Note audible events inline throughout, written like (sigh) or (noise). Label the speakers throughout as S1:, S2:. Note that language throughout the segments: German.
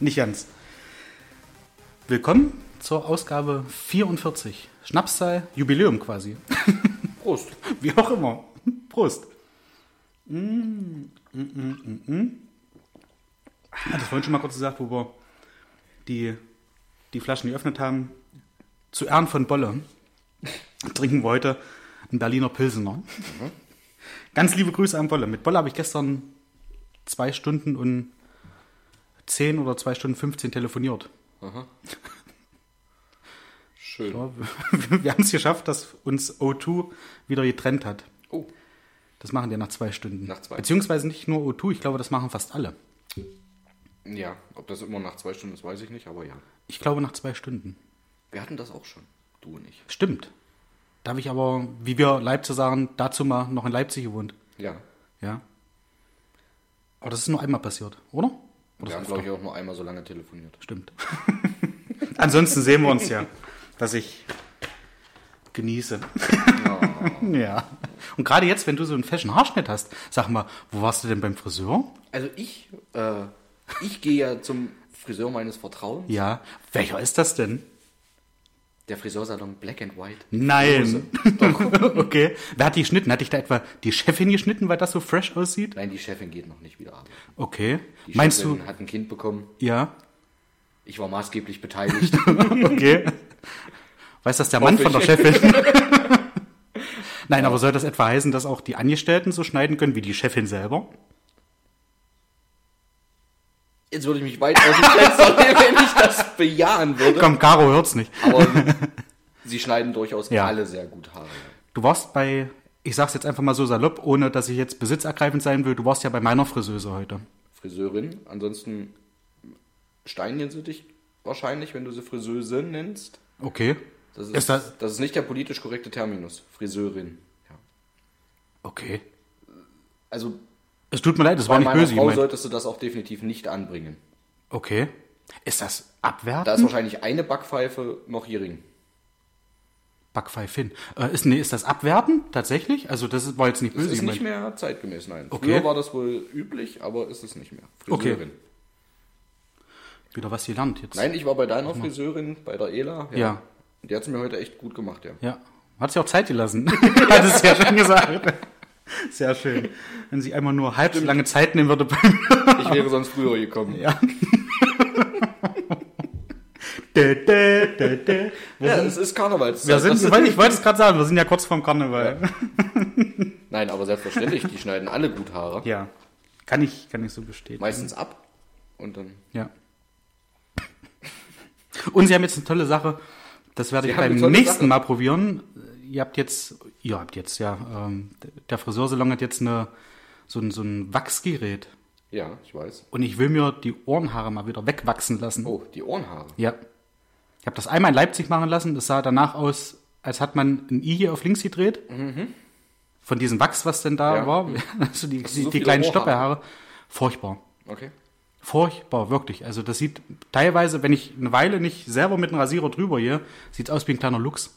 S1: Nicht ganz. Willkommen zur Ausgabe 44. Schnapszahl, Jubiläum quasi. (laughs)
S2: Prost.
S1: Wie auch immer. Prost. Mm, mm, mm, mm, mm. Ich hatte vorhin schon mal kurz gesagt, wo wir die, die Flaschen geöffnet haben. Zu Ehren von Bolle (laughs) trinken wir heute einen Berliner Pilsener. Ganz liebe Grüße an Bolle. Mit Bolle habe ich gestern zwei Stunden und 10 oder zwei Stunden 15 telefoniert. (laughs)
S2: Schön.
S1: Ja, (laughs) wir wir haben es geschafft, dass uns O2 wieder getrennt hat.
S2: Oh,
S1: Das machen die nach zwei Stunden.
S2: Nach zwei.
S1: Beziehungsweise nicht nur O2, ich glaube, das machen fast alle.
S2: ja. Ob das immer nach zwei Stunden ist, weiß ich nicht, aber ja.
S1: Ich glaube nach zwei Stunden.
S2: Wir hatten das auch schon. Du und ich.
S1: Stimmt. Da habe ich aber, wie wir Leipzig sagen, dazu mal noch in Leipzig gewohnt.
S2: Ja.
S1: Ja. Aber das ist nur einmal passiert, oder? Oder
S2: Wir haben, glaube ich, auch nur einmal so lange telefoniert.
S1: Stimmt. (laughs) Ansonsten sehen wir uns ja, dass ich genieße. (laughs) ja. Und gerade jetzt, wenn du so einen fashion Haarschnitt hast, sag mal, wo warst du denn beim Friseur?
S2: Also ich, äh, ich gehe ja zum Friseur meines Vertrauens.
S1: Ja. Welcher ist das denn?
S2: Der Friseursalon Black and White.
S1: Nein. (laughs) okay. Wer hat die geschnitten? Hat dich da etwa die Chefin geschnitten, weil das so fresh aussieht?
S2: Nein, die Chefin geht noch nicht wieder arbeiten.
S1: Okay.
S2: Die
S1: Meinst
S2: Chefin
S1: du?
S2: hat ein Kind bekommen.
S1: Ja.
S2: Ich war maßgeblich beteiligt. (laughs)
S1: Okay. Weiß das der Mann von der. Chefin? (laughs) Nein, aber soll das etwa heißen, dass auch die Angestellten so schneiden können wie die Chefin selber?
S2: Jetzt würde ich mich weit aus dem Fenster (laughs) lehnen, wenn ich das bejahen würde.
S1: Komm, Caro hört's nicht.
S2: Aber (laughs) sie schneiden durchaus
S1: Ja.
S2: alle sehr gut Haare.
S1: Du warst bei, ich sag's jetzt einfach mal so salopp, ohne dass ich jetzt besitzergreifend sein will, du warst ja bei meiner Friseuse heute.
S2: Friseurin. Ansonsten steinigen sie dich wahrscheinlich, wenn du sie Friseuse nennst.
S1: Okay.
S2: Das ist,
S1: Ist das-
S2: das ist nicht der politisch korrekte Terminus. Friseurin. Ja.
S1: Okay.
S2: Also
S1: Es tut mir leid, das
S2: bei
S1: war nicht böse
S2: Frau
S1: gemeint.
S2: solltest du das auch definitiv nicht anbringen.
S1: Okay. Ist das abwertend?
S2: Da ist wahrscheinlich eine Backpfeife noch Hering.
S1: Backpfeifin. Äh, ist, nee, ist das abwertend tatsächlich? Also das war jetzt nicht
S2: Das
S1: böse
S2: ist nicht mehr zeitgemäß, nein.
S1: Okay.
S2: Früher war das wohl üblich, aber ist es nicht mehr.
S1: Okay.
S2: Friseurin.
S1: Wieder was gelernt jetzt.
S2: Nein, ich war bei deiner Friseurin, bei der Ela.
S1: Ja.
S2: Die hat es mir heute echt gut gemacht, ja.
S1: Ja. Hat sie auch Zeit gelassen. (laughs) Hat es ja schon gesagt. (laughs) Sehr schön. Wenn sie einmal nur halb so lange Zeit nehmen würde bei mir.
S2: Ich wäre sonst früher gekommen.
S1: Ja. Dä, dä, dä. Wir
S2: Ja,
S1: sind,
S2: es ist Karnevalszeit.
S1: wir sind,
S2: Das-
S1: ich wollte- es gerade sagen, wir sind ja kurz vorm Karneval.
S2: Nein, aber selbstverständlich, die schneiden alle gut Haare.
S1: Ja. Kann ich, kann ich so bestätigen.
S2: Meistens ab und dann.
S1: Ja. Und sie haben jetzt eine tolle Sache, das werde
S2: Sie
S1: ich beim nächsten
S2: Sache.
S1: Mal probieren. Ihr habt jetzt, ihr habt jetzt, ja, ähm, der Friseursalon hat jetzt eine, so ein, so ein Wachsgerät.
S2: Ja, ich weiß.
S1: Und ich will mir die Ohrenhaare mal wieder wegwachsen lassen.
S2: Oh, die Ohrenhaare.
S1: Ja. Ich habe das einmal in Leipzig machen lassen. Das sah danach aus, als hat man ein I hier auf links gedreht. Von diesem Wachs, was denn da
S2: Ja.
S1: war. (laughs) Also die, die,
S2: so
S1: die kleinen? Stoppelhaare. Furchtbar.
S2: Okay.
S1: Furchtbar, wirklich. Also das sieht teilweise, wenn ich eine Weile nicht selber mit einem Rasierer drüber gehe, sieht aus wie ein kleiner Luchs.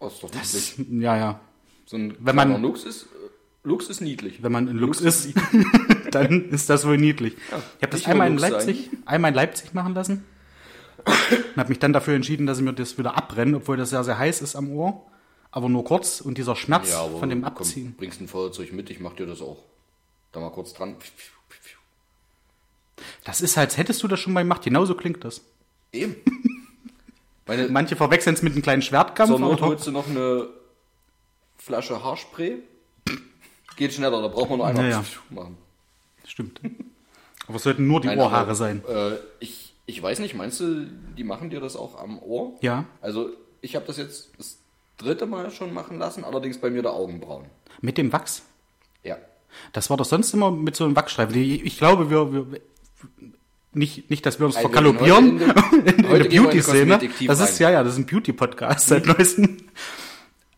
S2: Oh, ist doch
S1: Das,
S2: niedlich.
S1: ja, ja.
S2: So ein
S1: wenn man-
S2: Lux ist, Lux ist niedlich.
S1: Wenn man ein Luchs,
S2: Luchs
S1: ist, (laughs) dann ist das wohl niedlich. ich habe das einmal in Leipzig, einmal in Leipzig machen lassen und habe mich dann dafür entschieden, dass ich mir das wieder abbrenne, obwohl das sehr, sehr heiß ist am Ohr. Aber nur kurz und dieser Schmerz von dem
S2: komm,
S1: Abziehen.
S2: bringst ein Feuerzeug mit, ich mach dir das auch. Da mal kurz dran.
S1: Das ist halt, hättest du das schon mal gemacht, genauso klingt das.
S2: Eben. (laughs) Meine,
S1: Manche verwechseln es mit einem kleinen Schwertkampf.
S2: zur Not holst du noch eine Flasche Haarspray. Geht schneller, da braucht man nur einmal
S1: Ja, ja.
S2: machen.
S1: Stimmt. Aber es sollten nur die
S2: Nein,
S1: Ohrhaare
S2: aber,
S1: sein.
S2: Äh, ich, ich weiß nicht, meinst du, die machen dir das auch am Ohr?
S1: Ja.
S2: Also ich habe das jetzt das dritte Mal schon machen lassen, allerdings bei mir der Augenbrauen.
S1: Mit dem Wachs.
S2: Ja.
S1: Das war doch sonst immer mit so einem Wachsstreifen. Ich, ich glaube, wir, wir nicht, nicht, dass wir uns
S2: Also heute in
S1: der (laughs) Beauty-Szene. Das ist.
S2: Mhm.
S1: ja, ja, das ist ein Beauty-Podcast seit neuestem.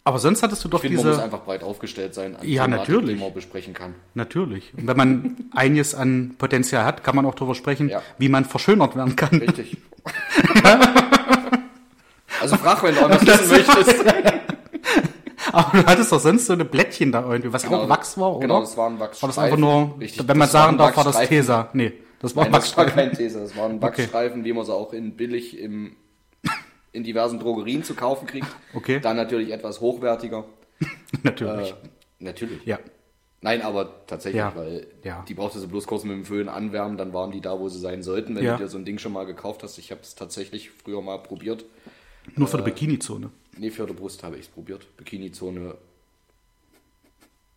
S1: Aber sonst hattest du doch
S2: Ich finde, man muss
S1: diese.
S2: einfach breit aufgestellt sein an
S1: Ja,
S2: Thematik,
S1: natürlich.
S2: die man besprechen kann.
S1: Natürlich. Und wenn man (laughs) einiges an Potenzial hat, kann man auch darüber sprechen,
S2: Ja.
S1: wie man verschönert werden kann.
S2: Richtig. (laughs) Also frag, wenn du auch was wissen möchtest.
S1: Aber du hattest doch sonst so eine Blättchen da irgendwie, was auch Wachs war, oder?
S2: Genau, das waren Wachsstreifen.
S1: War das einfach nur,
S2: Richtig,
S1: wenn man sagen darf, war das. Tesa. Nee, das war
S2: Nein, das war
S1: Wachsstreifen.
S2: kein Tesa, das waren Wachsstreifen, wie man sie auch in billig im, in diversen Drogerien zu kaufen kriegt.
S1: Okay.
S2: Dann natürlich etwas hochwertiger. (laughs)
S1: Natürlich.
S2: Äh, natürlich.
S1: ja.
S2: Nein, aber tatsächlich,
S1: Ja.
S2: weil
S1: Ja.
S2: die brauchte sie bloß kurz mit dem Föhn anwärmen, dann waren die da, wo sie sein sollten, wenn
S1: Ja.
S2: du dir so ein Ding schon mal gekauft hast. Ich habe es tatsächlich früher mal probiert.
S1: Nur für die Bikini-Zone.
S2: Nee, für die Brust habe ich es probiert. Bikini-Zone.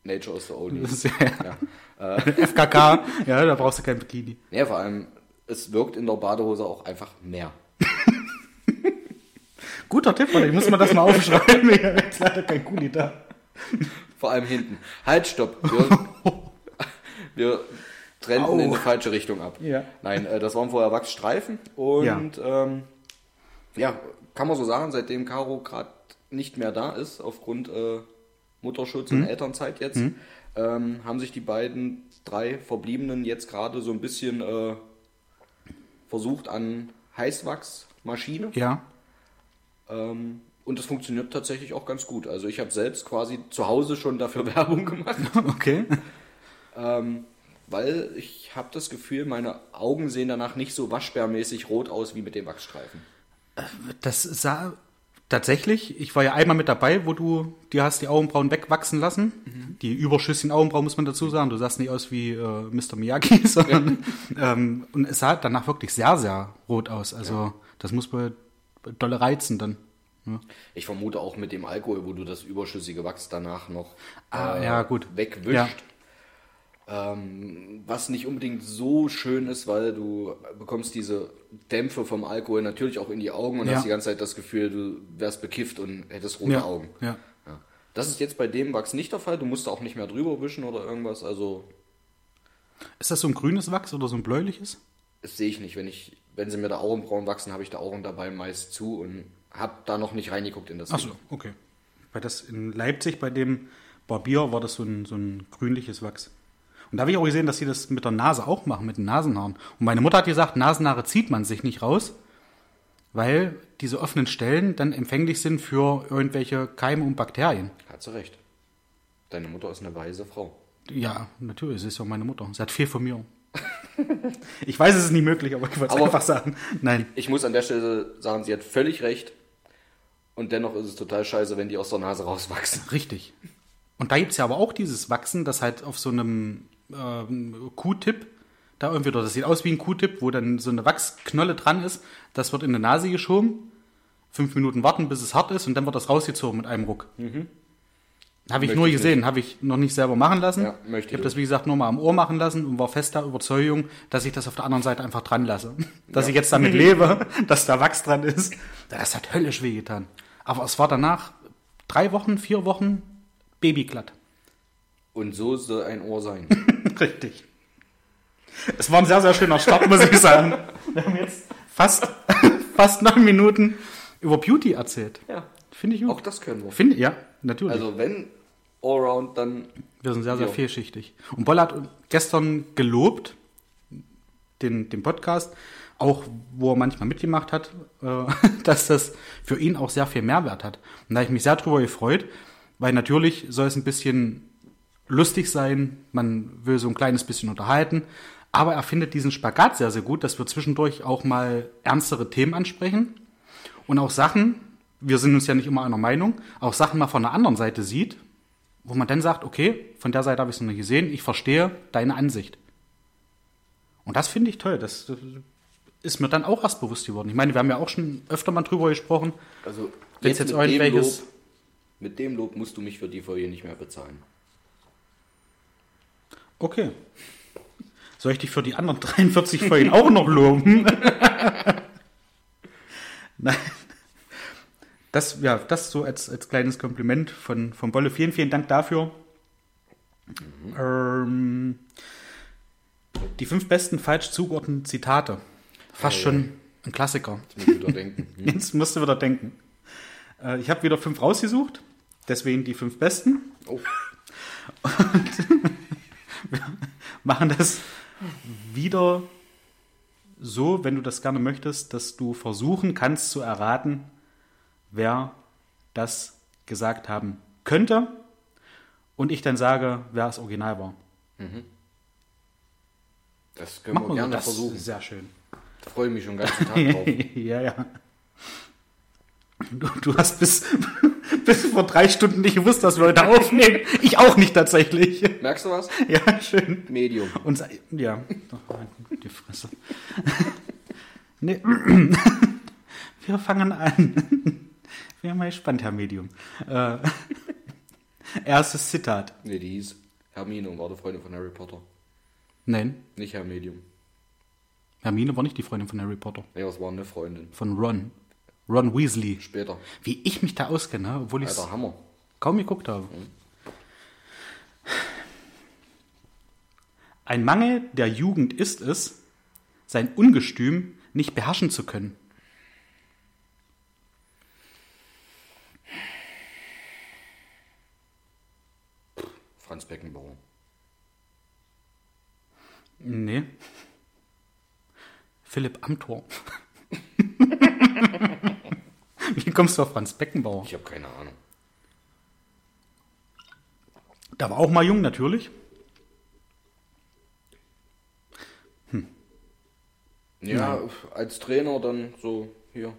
S2: Nature is the only.
S1: Ja,
S2: Ja. (laughs)
S1: FKK, ja, da brauchst du kein Bikini.
S2: ja, vor allem, es wirkt in der Badehose auch einfach mehr. (laughs)
S1: Guter Tipp, oder? Ich muss mir das mal aufschreiben. Ich habe jetzt leider kein Kuli da.
S2: Vor allem hinten. Halt, stopp. Wir, (laughs) wir trennten
S1: Au.
S2: in die falsche Richtung ab.
S1: Ja.
S2: Nein, äh, das waren vorher Wachsstreifen und ja, ähm, ja kann man so sagen, seitdem Caro gerade nicht mehr da ist, aufgrund äh, Mutterschutz
S1: Hm.
S2: und Elternzeit jetzt, ähm, haben sich die beiden drei Verbliebenen jetzt gerade so ein bisschen äh, versucht an Heißwachsmaschine.
S1: Ja.
S2: Ähm, und das funktioniert tatsächlich auch ganz gut. Also ich habe selbst quasi zu Hause schon dafür (laughs) Werbung gemacht. (laughs)
S1: Okay.
S2: Ähm, weil ich habe das Gefühl, meine Augen sehen danach nicht so waschbärmäßig rot aus wie mit dem Wachsstreifen.
S1: Das sah tatsächlich, ich war ja einmal mit dabei, wo du dir hast die Augenbrauen wegwachsen lassen. Die überschüssigen Augenbrauen muss man dazu sagen. Du sahst nicht aus wie äh, Mr. Miyagi, (laughs) sondern ähm, und es sah danach wirklich sehr, sehr rot aus. Also das muss wohl dolle reizen dann. Ja.
S2: Ich vermute auch mit dem Alkohol, wo du das überschüssige Wachs danach noch
S1: Ah, ja, gut.
S2: wegwischt. Ähm, was nicht unbedingt so schön ist, weil du bekommst diese Dämpfe vom Alkohol natürlich auch in die Augen und
S1: Ja.
S2: hast die ganze Zeit das Gefühl, du wärst bekifft und hättest rote
S1: Ja,
S2: Augen.
S1: ja.
S2: Ja. Das ist jetzt bei dem Wachs nicht der Fall. Du musst da auch nicht mehr drüber wischen oder irgendwas. Also
S1: Ist das so ein grünes Wachs oder so ein bläuliches?
S2: Das sehe ich nicht. Wenn ich, wenn sie mir da Augenbrauen wachsen, habe ich da Augen dabei meist zu und habe da noch nicht reingeguckt in das.
S1: Achso, okay. Bei das in Leipzig, bei dem Barbier, war das so ein, so ein grünliches Wachs. Und da habe ich auch gesehen, dass sie das mit der Nase auch machen, mit den Nasenhaaren. Und meine Mutter hat gesagt, Nasenhaare zieht man sich nicht raus, weil diese offenen Stellen dann empfänglich sind für irgendwelche Keime und Bakterien.
S2: Hat sie recht. Deine Mutter ist eine weise Frau.
S1: Ja, natürlich, sie ist ja meine Mutter. Sie hat viel von mir. (laughs) ich weiß, es ist nicht möglich, aber ich wollte es einfach sagen. Nein.
S2: Ich muss an der Stelle sagen, sie hat völlig recht. Und dennoch ist es total scheiße, wenn die aus der Nase rauswachsen.
S1: Richtig. Und da gibt es ja aber auch dieses Wachsen, das halt auf so einem ähm, Q-Tip, da irgendwie, oder das sieht aus wie ein Q-Tip, wo dann so eine Wachsknolle dran ist, das wird in die Nase geschoben, fünf Minuten warten, bis es hart ist und dann wird das rausgezogen mit einem Ruck. Habe ich
S2: Mhm. Möchte
S1: nur gesehen, habe ich noch nicht selber machen lassen.
S2: Ja, möchte
S1: ich habe das, wie gesagt, nur mal am Ohr machen lassen und war fester Überzeugung, dass ich das auf der anderen Seite einfach dran lasse. (laughs) Dass ich jetzt damit lebe, (laughs) dass da Wachs dran ist. Das hat höllisch wehgetan. Aber es war danach drei Wochen, vier Wochen babyglatt.
S2: Und so soll ein Ohr sein. (laughs)
S1: Richtig. Es war ein sehr, sehr schöner Start, muss ich sagen. Wir haben jetzt fast, (laughs) fast neun Minuten über Beauty erzählt.
S2: ja.
S1: Finde ich
S2: Auch
S1: gut.
S2: das können wir.
S1: Finde, ja, natürlich.
S2: Also wenn Allround, dann
S1: Wir sind sehr, sehr
S2: Jo.
S1: vielschichtig. Und Boll hat gestern gelobt, den, den Podcast, auch wo er manchmal mitgemacht hat, äh, (laughs) dass das für ihn auch sehr viel Mehrwert hat. Und da habe ich mich sehr drüber gefreut, weil natürlich soll es ein bisschen lustig sein, man will so ein kleines bisschen unterhalten, aber er findet diesen Spagat sehr, sehr gut, dass wir zwischendurch auch mal ernstere Themen ansprechen und auch Sachen, wir sind uns ja nicht immer einer Meinung, auch Sachen mal von der anderen Seite sieht, wo man dann sagt, okay, von der Seite habe ich es noch nicht gesehen, ich verstehe deine Ansicht. Und das finde ich toll. Das ist mir dann auch erst bewusst geworden. Ich meine, wir haben ja auch schon öfter mal drüber gesprochen.
S2: Also
S1: Wenn's jetzt
S2: mit dem Lob, mit dem Lob musst du mich für die Folge nicht mehr bezahlen.
S1: Okay. Soll ich dich für die anderen (laughs) 43 Folgen auch noch loben? (laughs) Nein. Das, ja, das so als, als kleines Kompliment von, von Bolle. Vielen, vielen Dank dafür. Ähm, die fünf besten falsch zugeordneten Zitate. Fast
S2: ja.
S1: schon ein Klassiker.
S2: Jetzt muss ich wieder denken. (laughs) Hm?
S1: Jetzt musst du wieder denken. Äh, ich habe wieder fünf rausgesucht. Deswegen die fünf besten.
S2: Oh,
S1: machen das wieder so, wenn du das gerne möchtest, dass du versuchen kannst zu erraten, wer das gesagt haben könnte und ich dann sage, wer das Original war.
S2: Das können
S1: Machen
S2: wir
S1: wir
S2: gerne
S1: das
S2: versuchen.
S1: Sehr schön.
S2: Da freue ich mich schon den ganzen Tag drauf. (laughs)
S1: ja, ja. Du, du hast bis, (laughs) bis vor drei Stunden nicht gewusst, dass wir heute aufnehmen. Ich auch nicht tatsächlich.
S2: Merkst du was?
S1: Ja, schön.
S2: Medium.
S1: Und ja, Ach, die Fresse. (laughs) Nee. (clears throat) Wir fangen an. (laughs) Wir haben mal gespannt, Herr Medium. Äh, erstes Zitat.
S2: Nee, die hieß Hermine und war die Freundin von Harry Potter.
S1: Nein,
S2: Nicht Herr Medium.
S1: Hermine war nicht die Freundin von Harry Potter.
S2: Nee, das war eine Freundin.
S1: Von Ron. Ron Weasley.
S2: Später.
S1: Wie ich mich da auskenne, obwohl ich es
S2: Hammer.
S1: kaum geguckt habe. Ein Mangel der Jugend ist es, sein Ungestüm nicht beherrschen zu können.
S2: Franz Beckenbauer.
S1: Nee. Philipp Amthor. (laughs) (laughs) Wie kommst du auf Franz Beckenbauer?
S2: Ich habe keine Ahnung.
S1: Da war auch mal jung, natürlich.
S2: Ja, als Trainer dann so hier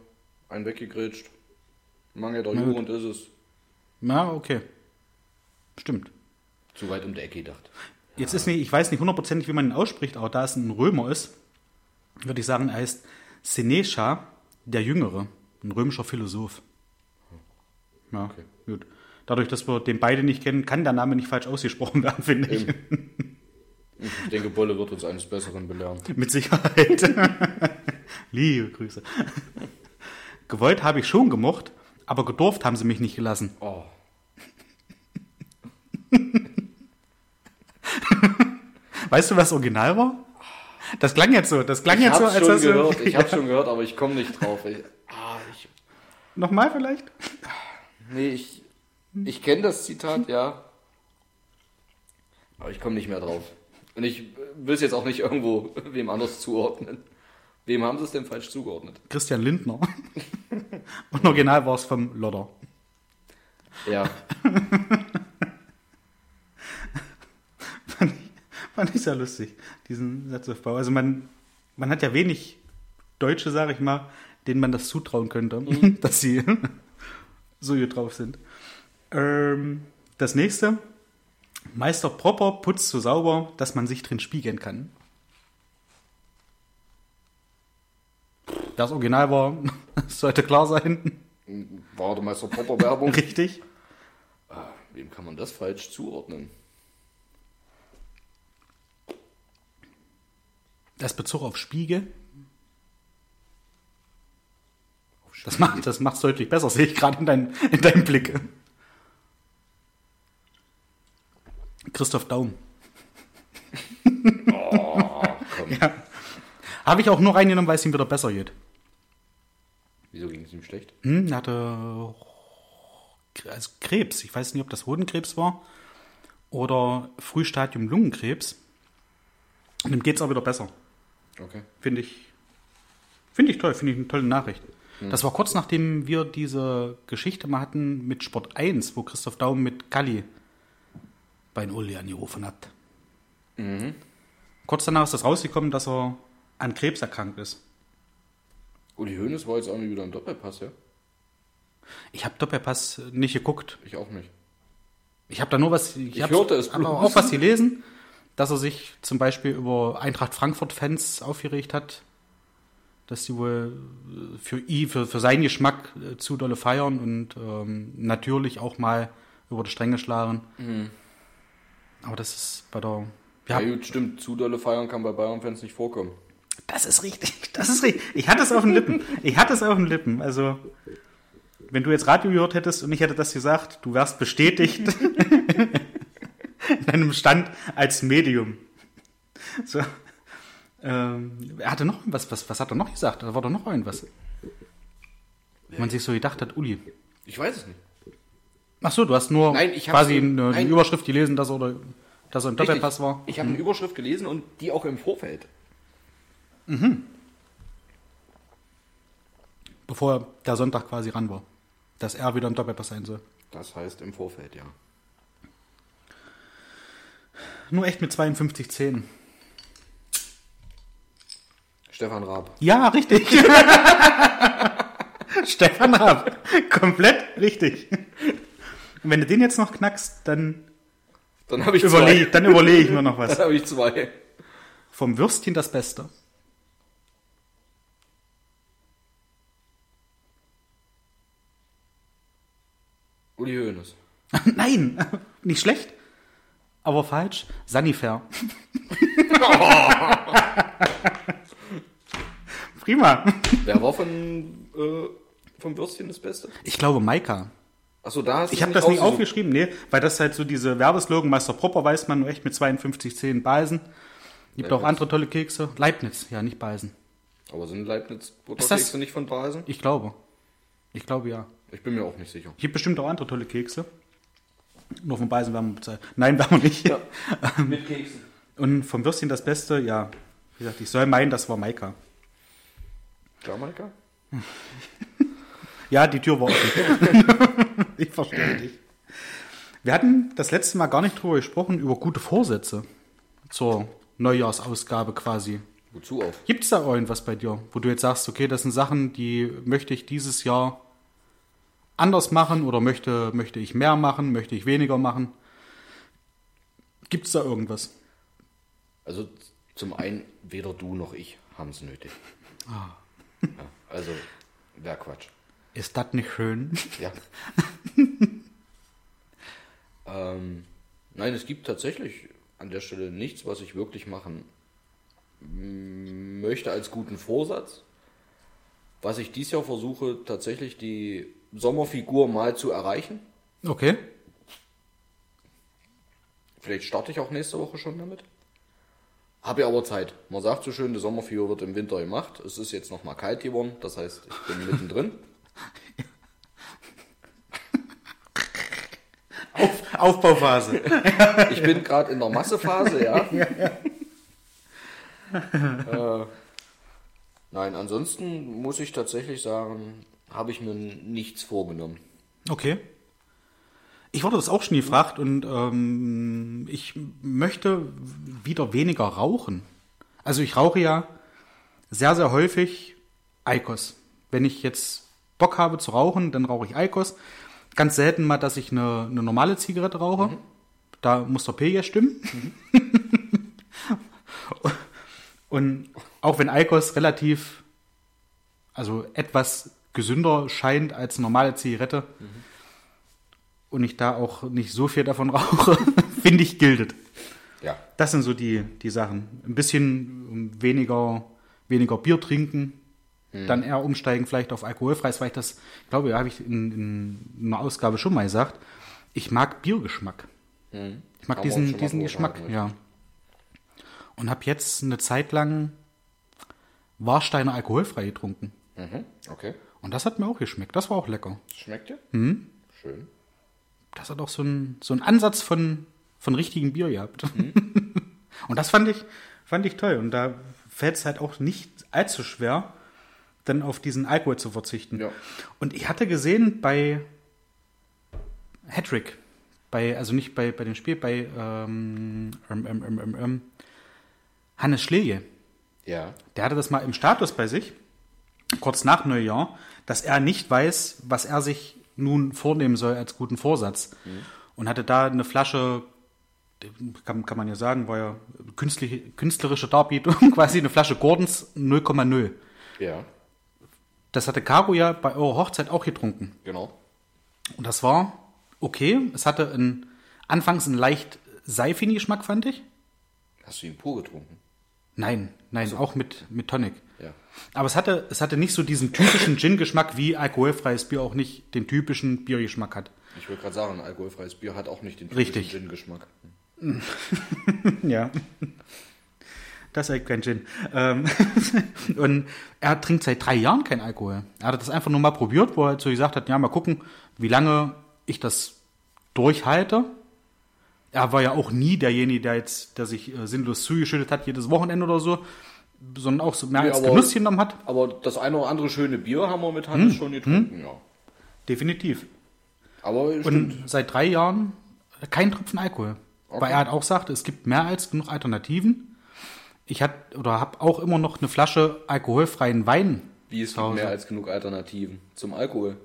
S2: ein weggegrätscht. Mangel der. Jugend ist es.
S1: Na, okay. Stimmt.
S2: Zu weit um die Ecke gedacht.
S1: Jetzt ist nicht, ich weiß nicht hundertprozentig, wie man ihn ausspricht, aber da es ein Römer ist, würde ich sagen, er heißt Seneca der Jüngere, ein römischer Philosoph. Ja,
S2: Okay.
S1: gut. Dadurch, dass wir den beide nicht kennen, kann der Name nicht falsch ausgesprochen werden, (laughs) finde ich.
S2: Ich denke, Bolle wird uns eines Besseren belehren.
S1: Mit Sicherheit. (laughs) Liebe Grüße. Gewollt habe ich schon gemocht, aber gedurft haben sie mich nicht gelassen.
S2: Oh. (laughs)
S1: Weißt du, was Original war? Das klang jetzt so. Das klang
S2: Ich
S1: jetzt so, als
S2: schon
S1: hast du-
S2: gehört, ich hab's schon gehört, aber ich komme nicht drauf. Ich,
S1: Nochmal vielleicht?
S2: nee, ich, ich kenne das Zitat, ja. Aber ich komme nicht mehr drauf. Und ich will es jetzt auch nicht irgendwo (laughs) wem anders zuordnen. Wem haben sie es denn falsch zugeordnet?
S1: Christian Lindner. (laughs) Und original war es vom Lodder.
S2: Ja,
S1: Fand ich sehr lustig, diesen Satzaufbau. Also man, man hat ja wenig Deutsche, sage ich mal, denen man das zutrauen könnte, (laughs) dass sie (laughs) so hier drauf sind. Ähm, das nächste. Meister Propper putzt so sauber, dass man sich drin spiegeln kann. Das Original war, (laughs) sollte klar sein.
S2: war der Meister Popper Werbung.
S1: Richtig.
S2: Wem kann man das falsch zuordnen?
S1: Das Bezug auf Spiegel. Das macht das macht's deutlich besser, sehe ich gerade in, dein, in deinem Blick. Christoph Daum.
S2: Komm,
S1: Ja. Habe ich auch nur reingenommen, weil es ihm wieder besser geht.
S2: wieso ging es ihm schlecht?
S1: Hm, er hatte also Krebs. Ich weiß nicht, ob das Hodenkrebs war oder Frühstadium Lungenkrebs. Und ihm geht es auch wieder besser.
S2: Okay.
S1: Finde ich, finde ich toll, finde ich eine tolle Nachricht. Das war kurz nachdem wir diese Geschichte mal hatten mit Sport 1, wo Christoph Daum mit Kalli bei Uli angerufen hat. Kurz danach ist das rausgekommen, dass er an Krebs erkrankt ist.
S2: Uli Hoeneß war jetzt auch nicht wieder im Doppelpass, ja?
S1: Ich habe Doppelpass nicht geguckt.
S2: Ich auch nicht.
S1: Ich habe da nur was, ich,
S2: Ich hörte es
S1: aber auch was gelesen, dass er sich zum Beispiel über Eintracht Frankfurt-Fans aufgeregt hat, dass sie wohl äh, für ihn, für, für seinen Geschmack äh, zu dolle feiern und ähm, natürlich auch mal über die Stränge schlagen. Aber das ist bei der.
S2: Ja,
S1: Ja,
S2: gut, stimmt. Zu dolle Feiern kann bei Bayern-Fans nicht vorkommen.
S1: das ist richtig. (laughs) Das ist richtig. Ich hatte es auf den Lippen. Ich hatte es auf den Lippen. Also, wenn du jetzt Radio gehört hättest und ich hätte das gesagt, du wärst bestätigt (laughs) in deinem Stand als Medium. So. Ähm, er hatte noch was, was, was hat er noch gesagt? Da war doch noch irgendwas. Wo man sich so gedacht hat, Uli.
S2: Ich weiß es nicht.
S1: Ach so, du hast nur
S2: Nein,
S1: quasi
S2: in-
S1: eine, die
S2: nein.
S1: Überschrift gelesen, dass er, oder, dass er ein Doppelpass war.
S2: Ich habe eine Überschrift gelesen und die auch im Vorfeld.
S1: bevor der Sonntag quasi ran war. Dass er wieder im Doppelpass sein soll.
S2: Das heißt im Vorfeld, ja.
S1: Nur echt mit 52 Zähnen.
S2: Stefan Raab.
S1: Ja, richtig. (laughs) Stefan Raab. Komplett richtig. Und wenn du den jetzt noch knackst, dann
S2: Dann habe ich
S1: überlege
S2: zwei.
S1: dann überlege ich mir noch was. (laughs)
S2: Dann habe ich zwei.
S1: Vom Würstchen das Beste.
S2: Uli Hoeneß. (laughs)
S1: Nein, nicht schlecht, aber falsch. Sanifair. Prima.
S2: Wer war von, äh, vom Würstchen das Beste?
S1: Ich glaube Maika.
S2: Achso, da hast du
S1: Ich habe das nicht aufgeschrieben, nee, weil das halt so diese Werbeslogan Meister Propper weiß man nur echt mit 52 Zähnen Balsen. Gibt auch
S2: Leibniz.
S1: andere tolle Kekse. Leibniz, ja, nicht Balsen.
S2: Aber sind Leibniz
S1: Ist
S2: Butterkekse
S1: das-
S2: nicht von Basen?
S1: Ich glaube. Ich glaube ja.
S2: Ich bin mir auch nicht sicher.
S1: Es gibt bestimmt auch andere tolle Kekse. Nur von Balsen werden wir bezahlt. Nein, (laughs) werden wir nicht.
S2: Mit Keksen.
S1: Und vom Würstchen das Beste, ja. Wie gesagt, ich soll meinen, das war Maika.
S2: Jamaika?
S1: Ja, die Tür war offen. (laughs) ich verstehe dich. Wir hatten das letzte Mal gar nicht drüber gesprochen, über gute Vorsätze zur Neujahrsausgabe quasi.
S2: Wozu auf?
S1: Gibt es da irgendwas bei dir, wo du jetzt sagst, okay, das sind Sachen, die möchte ich dieses Jahr anders machen oder möchte, möchte ich mehr machen, möchte ich weniger machen? Gibt es da irgendwas?
S2: Also zum einen, weder du noch ich haben es nötig.
S1: Ah.
S2: Ja, also, wäre Quatsch.
S1: Ist das nicht schön?
S2: Ja. (laughs) ähm, nein, es gibt tatsächlich an der Stelle nichts, was ich wirklich machen möchte als guten Vorsatz. Was ich dieses Jahr versuche, tatsächlich die Sommerfigur mal zu erreichen.
S1: Okay.
S2: Vielleicht starte ich auch nächste Woche schon damit. Habe ja aber Zeit. Man sagt so schön, die Sommerfigur wird im Winter gemacht. Es ist jetzt noch mal kalt geworden, das heißt, ich bin mittendrin. (laughs)
S1: Auf, Aufbauphase.
S2: Ich bin gerade in der Massephase, (laughs) ja. äh, nein, ansonsten muss ich tatsächlich sagen, habe ich mir nichts vorgenommen.
S1: Okay. Ich wurde das auch schon gefragt und ähm, ich möchte wieder weniger rauchen. Also ich rauche ja sehr, sehr häufig Eikos. Wenn ich jetzt Bock habe zu rauchen, dann rauche ich Eikos. Ganz selten mal, dass ich eine, eine normale Zigarette rauche. Da muss der P ja stimmen. (laughs) und auch wenn Eikos relativ, also etwas gesünder scheint als normale Zigarette, und ich da auch nicht so viel davon rauche, (laughs) finde ich, gildet.
S2: Ja,
S1: Das sind so die, die Sachen. Ein bisschen weniger, weniger Bier trinken, dann eher umsteigen vielleicht auf alkoholfreies, weil ich das, ich glaube, ja, habe ich in, in einer Ausgabe schon mal gesagt, ich mag Biergeschmack. Ich mag
S2: Haben
S1: diesen, diesen Geschmack, ja. Und habe jetzt eine Zeit lang Warsteiner alkoholfrei getrunken.
S2: mhm. okay.
S1: Und das hat mir auch geschmeckt. Das war auch lecker.
S2: Schmeckt dir?
S1: Mhm.
S2: Schön.
S1: Das hat auch so einen, so einen Ansatz von, von richtigem Bier gehabt. (laughs) Und das fand ich, fand ich toll. Und da fällt es halt auch nicht allzu schwer, dann auf diesen Alkohol zu verzichten.
S2: Ja.
S1: Und ich hatte gesehen bei Hattrick, bei, also nicht bei, bei dem Spiel, bei ähm, ähm, ähm, ähm, ähm, ähm, Hannes Schläge.
S2: Ja.
S1: Der hatte das mal im Status bei sich, kurz nach Neujahr, dass er nicht weiß, was er sich nun vornehmen soll als guten Vorsatz. Und hatte da eine Flasche, kann, kann man ja sagen, war ja künstlerische Darbietung, (laughs) quasi eine Flasche Gordons 0,0.
S2: Ja,
S1: Das hatte Caro ja bei eurer Hochzeit auch getrunken.
S2: genau.
S1: Und das war okay. Es hatte einen, anfangs einen leicht seifigen Geschmack, fand ich.
S2: Hast du ihn pur getrunken?
S1: Nein, nein, auch mit, mit Tonic.
S2: Ja.
S1: Aber es hatte, es hatte nicht so diesen typischen Gin-Geschmack, wie alkoholfreies Bier auch nicht den typischen Biergeschmack hat.
S2: Ich wollte gerade sagen, alkoholfreies Bier hat auch nicht den
S1: Richtig.
S2: Gin-Geschmack. (laughs)
S1: Ja. Das ist kein Gin. Ähm, (laughs) und er trinkt seit drei Jahren kein Alkohol. Er hat das einfach nur mal probiert, wo er halt so gesagt hat, ja, mal gucken, wie lange ich das durchhalte. Er war ja auch nie derjenige, der jetzt, der sich äh, sinnlos zugeschüttet hat, jedes Wochenende oder so, sondern auch so mehr
S2: Nee,
S1: als
S2: aber-
S1: Genuss genommen hat.
S2: Aber das eine oder andere schöne Bier haben wir mit Hannes schon getrunken, ja.
S1: Definitiv.
S2: Aber stimmt.
S1: Und seit drei Jahren kein Tropfen Alkohol. Weil er halt auch sagte, es gibt mehr als genug Alternativen. Ich hatte oder habe auch immer noch eine Flasche alkoholfreien Wein.
S2: Wie es gibt mehr als genug Alternativen zum Alkohol.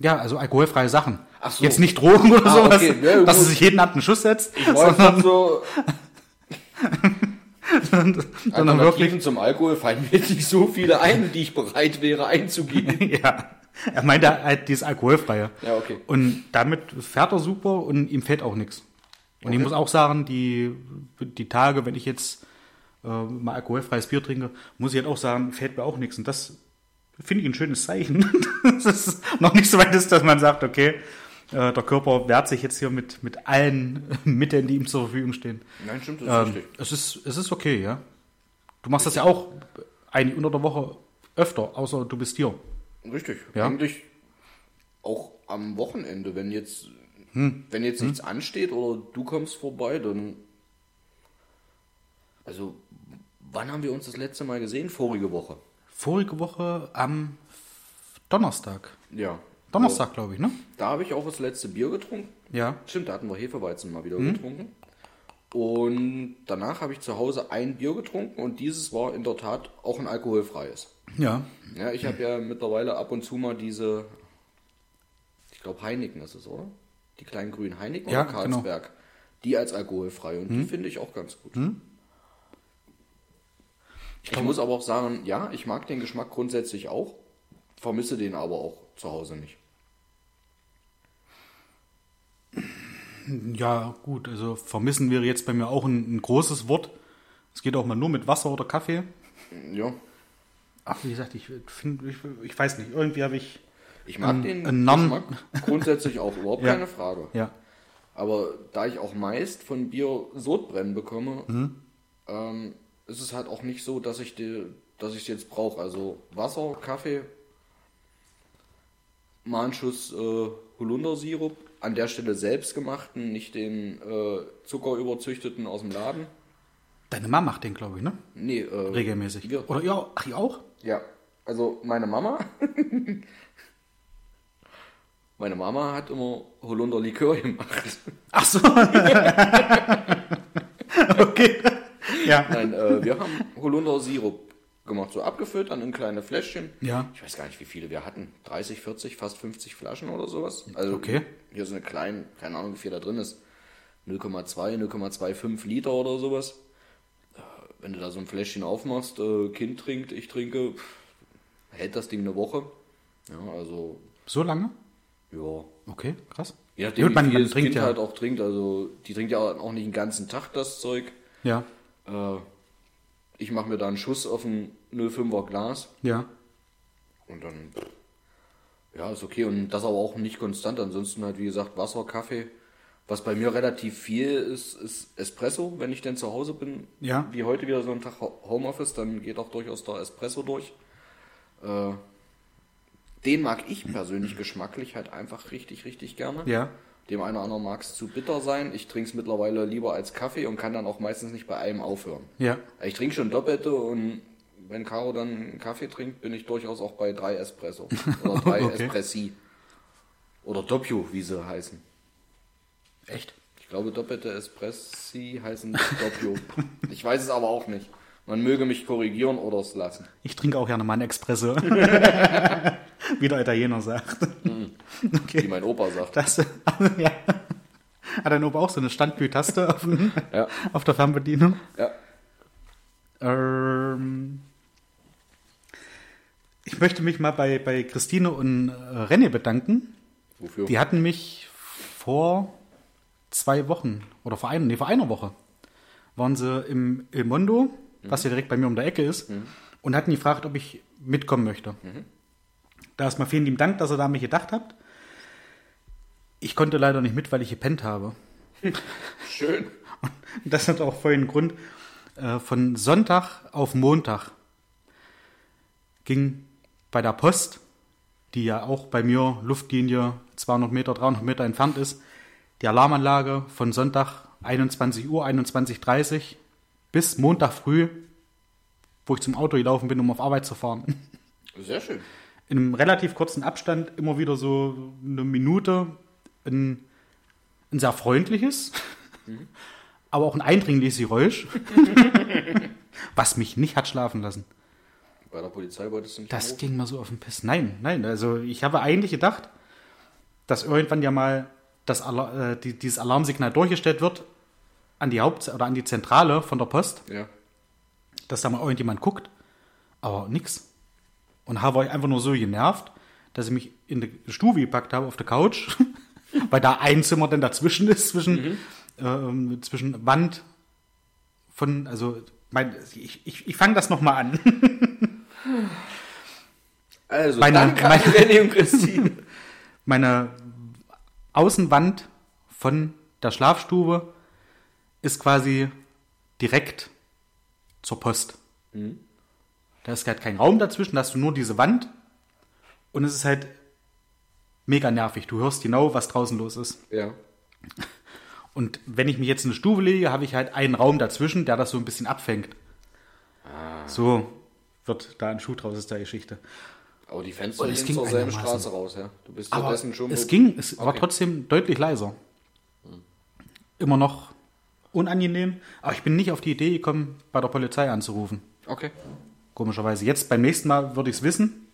S1: Ja, also alkoholfreie Sachen.
S2: Ach so.
S1: Jetzt nicht Drogen oder
S2: Ah,
S1: sowas,
S2: okay. Ja,
S1: dass er sich jeden Abend einen Schuss setzt,
S2: Ich jetzt so, (laughs)
S1: sondern wirklich,
S2: Alternativen zum Alkohol fallen mir nicht so viele ein, die ich bereit wäre einzugehen. (laughs)
S1: ja. Er meinte halt dieses alkoholfreie.
S2: Ja, okay.
S1: Und damit fährt er super und ihm fehlt auch nichts. Und ich
S2: Okay.
S1: muss auch sagen, die, die Tage, wenn ich jetzt äh, mal alkoholfreies Bier trinke, muss ich halt auch sagen, fehlt mir auch nichts. Und das finde ich ein schönes Zeichen. (laughs) dass es noch nicht so weit ist, dass man sagt, okay, äh, der Körper wehrt sich jetzt hier mit, mit allen (laughs) Mitteln, die ihm zur Verfügung stehen.
S2: Nein, stimmt, das ist
S1: Ähm,
S2: richtig.
S1: es, ist, es ist okay, ja. Du machst das ja auch eigentlich unter der Woche öfter, außer du bist hier.
S2: Richtig.
S1: Ja.
S2: Eigentlich auch am Wochenende, wenn jetzt,
S1: Hm.
S2: wenn jetzt nichts ansteht oder du kommst vorbei, dann. Also, wann haben wir uns das letzte Mal gesehen? Vorige Woche.
S1: Vorige Woche am Donnerstag.
S2: Ja.
S1: Donnerstag, glaube ich, ne?
S2: Da habe ich auch das letzte Bier getrunken.
S1: Ja.
S2: Stimmt, da hatten wir Hefeweizen mal wieder
S1: Mhm.
S2: getrunken. Und danach habe ich zu Hause ein Bier getrunken und dieses war in der Tat auch ein alkoholfreies.
S1: Ja.
S2: Ja, ich habe ja mittlerweile ab und zu mal diese, ich glaube Heineken ist es, oder? Die kleinen grünen Heineken
S1: Ja,
S2: oder
S1: genau. Mhm.
S2: Die als alkoholfrei und die finde ich auch ganz gut. Ich muss aber auch sagen, ja, ich mag den Geschmack grundsätzlich auch, vermisse den aber auch zu Hause nicht.
S1: Ja, gut, also vermissen wäre jetzt bei mir auch ein, ein großes Wort. Es geht auch mal nur mit Wasser oder Kaffee.
S2: Ja,
S1: Ach, wie gesagt, ich finde, ich, ich weiß nicht, irgendwie habe ich,
S2: ich mag
S1: Ähm,
S2: den Geschmack grundsätzlich auch, überhaupt (laughs)
S1: Ja.
S2: keine Frage.
S1: ja,
S2: Aber da ich auch meist von Bier Sodbrennen bekomme,
S1: Mhm.
S2: ähm, ist es halt auch nicht so, dass ich die, dass ich es jetzt brauche. Also Wasser, Kaffee, mal einen Schuss äh, Holundersirup, an der Stelle selbst gemachten, nicht den äh, Zuckerüberzüchteten aus dem Laden.
S1: deine Mama macht den, glaube ich, ne?
S2: Nee, äh,
S1: Regelmäßig.
S2: Wir.
S1: Oder ja, ach, ihr auch?
S2: Ja, also meine Mama. (laughs) meine Mama hat immer Holunderlikör gemacht.
S1: Ach so. (laughs) okay. Ja.
S2: Nein, äh, wir haben Holundersirup gemacht, so abgefüllt, dann in kleine Fläschchen.
S1: Ja.
S2: Ich weiß gar nicht, wie viele wir hatten. 30, 40, fast 50 Flaschen oder sowas. Also
S1: Okay.
S2: hier so eine kleine, keine Ahnung, wie viel da drin ist. 0,2, 0,25 Liter oder sowas. Äh, Wenn du da so ein Fläschchen aufmachst, äh, Kind trinkt, ich trinke, hält das Ding eine Woche. Ja, also,
S1: So lange?
S2: ja.
S1: Okay, krass.
S2: Je nachdem,
S1: Gut, man-
S2: wie viel
S1: man
S2: das
S1: trinkt
S2: Kind
S1: ja.
S2: halt auch trinkt. Also, die trinkt ja auch nicht den ganzen Tag das Zeug.
S1: Ja,
S2: Äh, ich mache mir da einen Schuss auf ein 05er Glas
S1: ja.
S2: und dann, ja, ist okay. Und das aber auch nicht konstant. Ansonsten halt, wie gesagt, Wasser, Kaffee. Was bei mir relativ viel ist, ist Espresso, wenn ich denn zu Hause bin.
S1: Ja.
S2: Wie heute wieder so ein Tag Ho- Homeoffice, dann geht auch durchaus der Espresso durch. Äh, den mag ich persönlich (clears throat) geschmacklich halt einfach richtig, richtig gerne.
S1: Ja.
S2: Dem einen oder anderen mag es zu bitter sein. Ich trinke es mittlerweile lieber als Kaffee und kann dann auch meistens nicht bei einem aufhören.
S1: Ja.
S2: Ich trinke schon Doppelte und wenn Caro dann einen Kaffee trinkt, bin ich durchaus auch bei drei Espresso. (laughs) Oder drei
S1: Okay.
S2: Espressi. Oder Doppio, wie sie heißen.
S1: Echt?
S2: Ich glaube, doppelte Espressi heißen Doppio. (laughs) ich weiß es aber auch nicht. Man möge mich korrigieren oder es lassen.
S1: Ich trinke auch gerne mal einen Espresso. (laughs) (laughs) Wie der Italiener sagt. (laughs)
S2: Wie mein Opa sagt.
S1: Das, (laughs) ja. Hat dein Opa auch so eine Standbütaste auf,
S2: Ja.
S1: auf der Fernbedienung?
S2: Ja.
S1: Ähm, ich möchte mich mal bei, bei Christine und äh, René bedanken.
S2: Wofür?
S1: Die hatten mich vor zwei Wochen oder vor einer, nee, vor einer Woche waren sie im El Mondo, was ja direkt bei mir um der Ecke ist, und hatten gefragt, ob ich mitkommen möchte. Da erstmal vielen lieben Dank, dass ihr da an mich gedacht habt. Ich konnte leider nicht mit, weil ich gepennt habe. (laughs)
S2: Schön.
S1: Das hat auch vorhin Grund. Äh, von Sonntag auf Montag ging bei der Post, die ja auch bei mir Luftlinie 200 Meter, 300 Meter entfernt ist, die Alarmanlage von Sonntag 21 Uhr, 21.30 Uhr bis Montag früh, wo ich zum Auto gelaufen bin, um auf Arbeit zu fahren.
S2: Sehr schön.
S1: In einem relativ kurzen Abstand immer wieder so eine Minute ein, ein sehr freundliches, aber auch ein eindringliches Geräusch, (laughs) was mich nicht hat schlafen lassen.
S2: Bei der Polizei wolltest du nicht
S1: Das
S2: anrufen?
S1: ging mal so auf den Piss. Nein, nein. Also ich habe eigentlich gedacht, dass irgendwann ja mal das Alar äh, die, dieses Alarmsignal durchgestellt wird an die Haupt- oder an die Zentrale von der Post,
S2: Ja.
S1: dass da mal irgendjemand guckt. Aber nix. Und war ich einfach nur so genervt, dass ich mich in die Stube gepackt habe auf der Couch, (laughs) weil da ein Zimmer dann dazwischen ist, zwischen, ähm, zwischen Wand von, also mein, ich, ich, ich fange das nochmal an. (laughs)
S2: Also,
S1: Meine-
S2: danke an
S1: meine- (laughs)
S2: René und Christine.
S1: meine Außenwand von der Schlafstube ist quasi direkt zur Post. Da ist halt kein Raum dazwischen, da hast du nur diese Wand und es ist halt mega nervig. Du hörst genau, was draußen los ist.
S2: ja.
S1: Und wenn ich mich jetzt in eine Stube lege, habe ich halt einen Raum dazwischen, der das so ein bisschen abfängt. So wird da ein Schuh draus aus der Geschichte.
S2: Aber die Fenster
S1: Oh, es
S2: gehen zur selben. Straße raus, ja. Du bist
S1: Aber
S2: stattdessen schon.
S1: es ging, es war
S2: Okay.
S1: trotzdem deutlich leiser. Immer noch unangenehm, aber ich bin nicht auf die Idee gekommen, bei der Polizei anzurufen.
S2: Okay.
S1: Komischerweise. Jetzt beim nächsten Mal würde ich es wissen.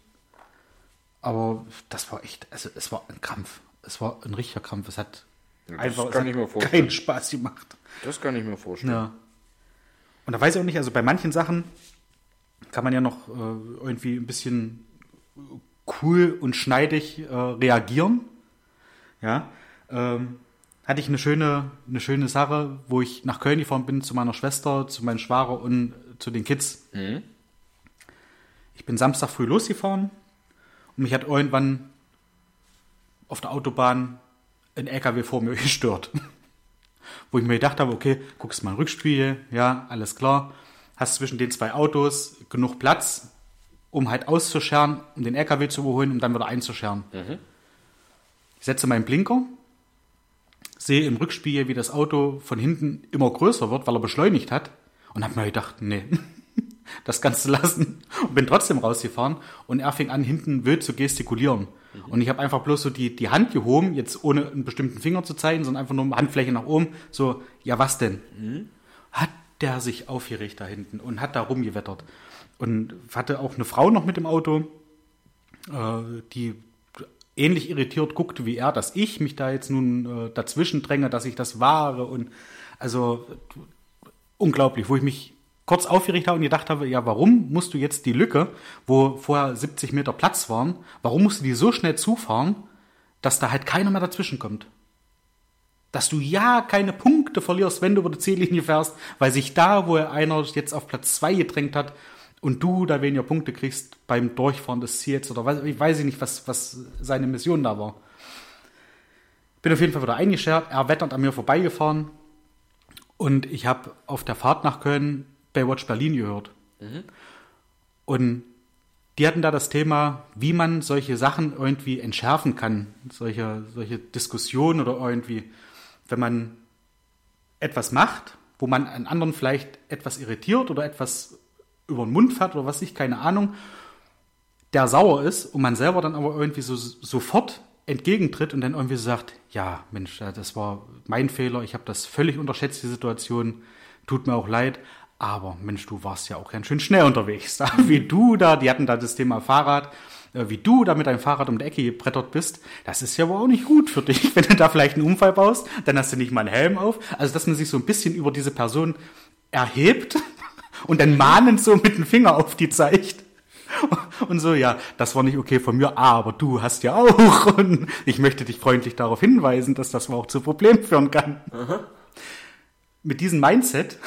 S1: Aber das war echt, also es war ein Krampf. Es war ein richtiger Krampf. Es hat
S2: das
S1: einfach
S2: kann
S1: es hat keinen Spaß gemacht.
S2: Das kann ich mir vorstellen.
S1: Ja. Und da weiß ich auch nicht, also bei manchen Sachen kann man ja noch äh, irgendwie ein bisschen cool und schneidig äh, reagieren. Ja. Ähm, hatte ich eine schöne, eine schöne Sache, wo ich nach Köln gefahren bin zu meiner Schwester, zu meinem Schwager und zu den Kids. Ich bin Samstag früh losgefahren und mich hat irgendwann auf der Autobahn ein LKW vor mir (laughs) gestört. Wo ich mir gedacht habe, okay, guckst mal Rückspiegel, ja, alles klar. Hast zwischen den zwei Autos genug Platz, um halt auszuscheren, um den LKW zu überholen, um dann wieder einzuscheren. Ich setze meinen Blinker, sehe im Rückspiegel, wie das Auto von hinten immer größer wird, weil er beschleunigt hat. Und habe mir gedacht, nee, das du (laughs) lassen. Und bin trotzdem rausgefahren. Und er fing an, hinten wild zu gestikulieren. Und ich habe einfach bloß so die, die Hand gehoben, jetzt ohne einen bestimmten Finger zu zeigen, sondern einfach nur Handfläche nach oben. So, ja, was denn? Hat der sich aufgeregt da hinten und hat da rumgewettert. Und hatte auch eine Frau noch mit im Auto, äh, die ähnlich irritiert guckte wie er, dass ich mich da jetzt nun äh, dazwischen dränge, dass ich das wahre und also unglaublich, wo ich mich kurz aufgeregt habe und gedacht habe, ja, warum musst du jetzt die Lücke, wo vorher 70 Meter Platz waren, warum musst du die so schnell zufahren, dass da halt keiner mehr dazwischen kommt? Dass du ja keine Punkte verlierst, wenn du über die Ziellinie fährst, weil sich da, wo einer jetzt auf Platz 2 gedrängt hat und du da weniger Punkte kriegst beim Durchfahren des Ziels oder weiß, ich weiß nicht, was, was seine Mission da war. Bin auf jeden Fall wieder eingeschert, er wettert an mir vorbeigefahren und ich habe auf der Fahrt nach Köln Baywatch Berlin gehört. Und die hatten da das Thema, wie man solche Sachen irgendwie entschärfen kann, solche, solche Diskussionen oder irgendwie, wenn man etwas macht, wo man einen anderen vielleicht etwas irritiert oder etwas über den Mund fährt oder was ich, keine Ahnung, der sauer ist und man selber dann aber irgendwie so sofort entgegentritt und dann irgendwie sagt, ja, Mensch, das war mein Fehler, ich habe das völlig unterschätzt, die Situation, tut mir auch leid, aber Mensch, du warst ja auch ganz schön schnell unterwegs. Da, (laughs) wie du da, die hatten da das Thema Fahrrad, äh, wie du da mit deinem Fahrrad um die Ecke gebrettert bist, das ist ja wohl auch nicht gut für dich. (laughs) Wenn du da vielleicht einen Unfall baust, dann hast du nicht mal einen Helm auf. Also, dass man sich so ein bisschen über diese Person erhebt (laughs) und dann mahnend so mit dem Finger auf die zeigt. Und so, ja, das war nicht okay von mir, aber du hast ja auch. Und ich möchte dich freundlich darauf hinweisen, dass das auch zu Problemen führen kann. Mit diesem Mindset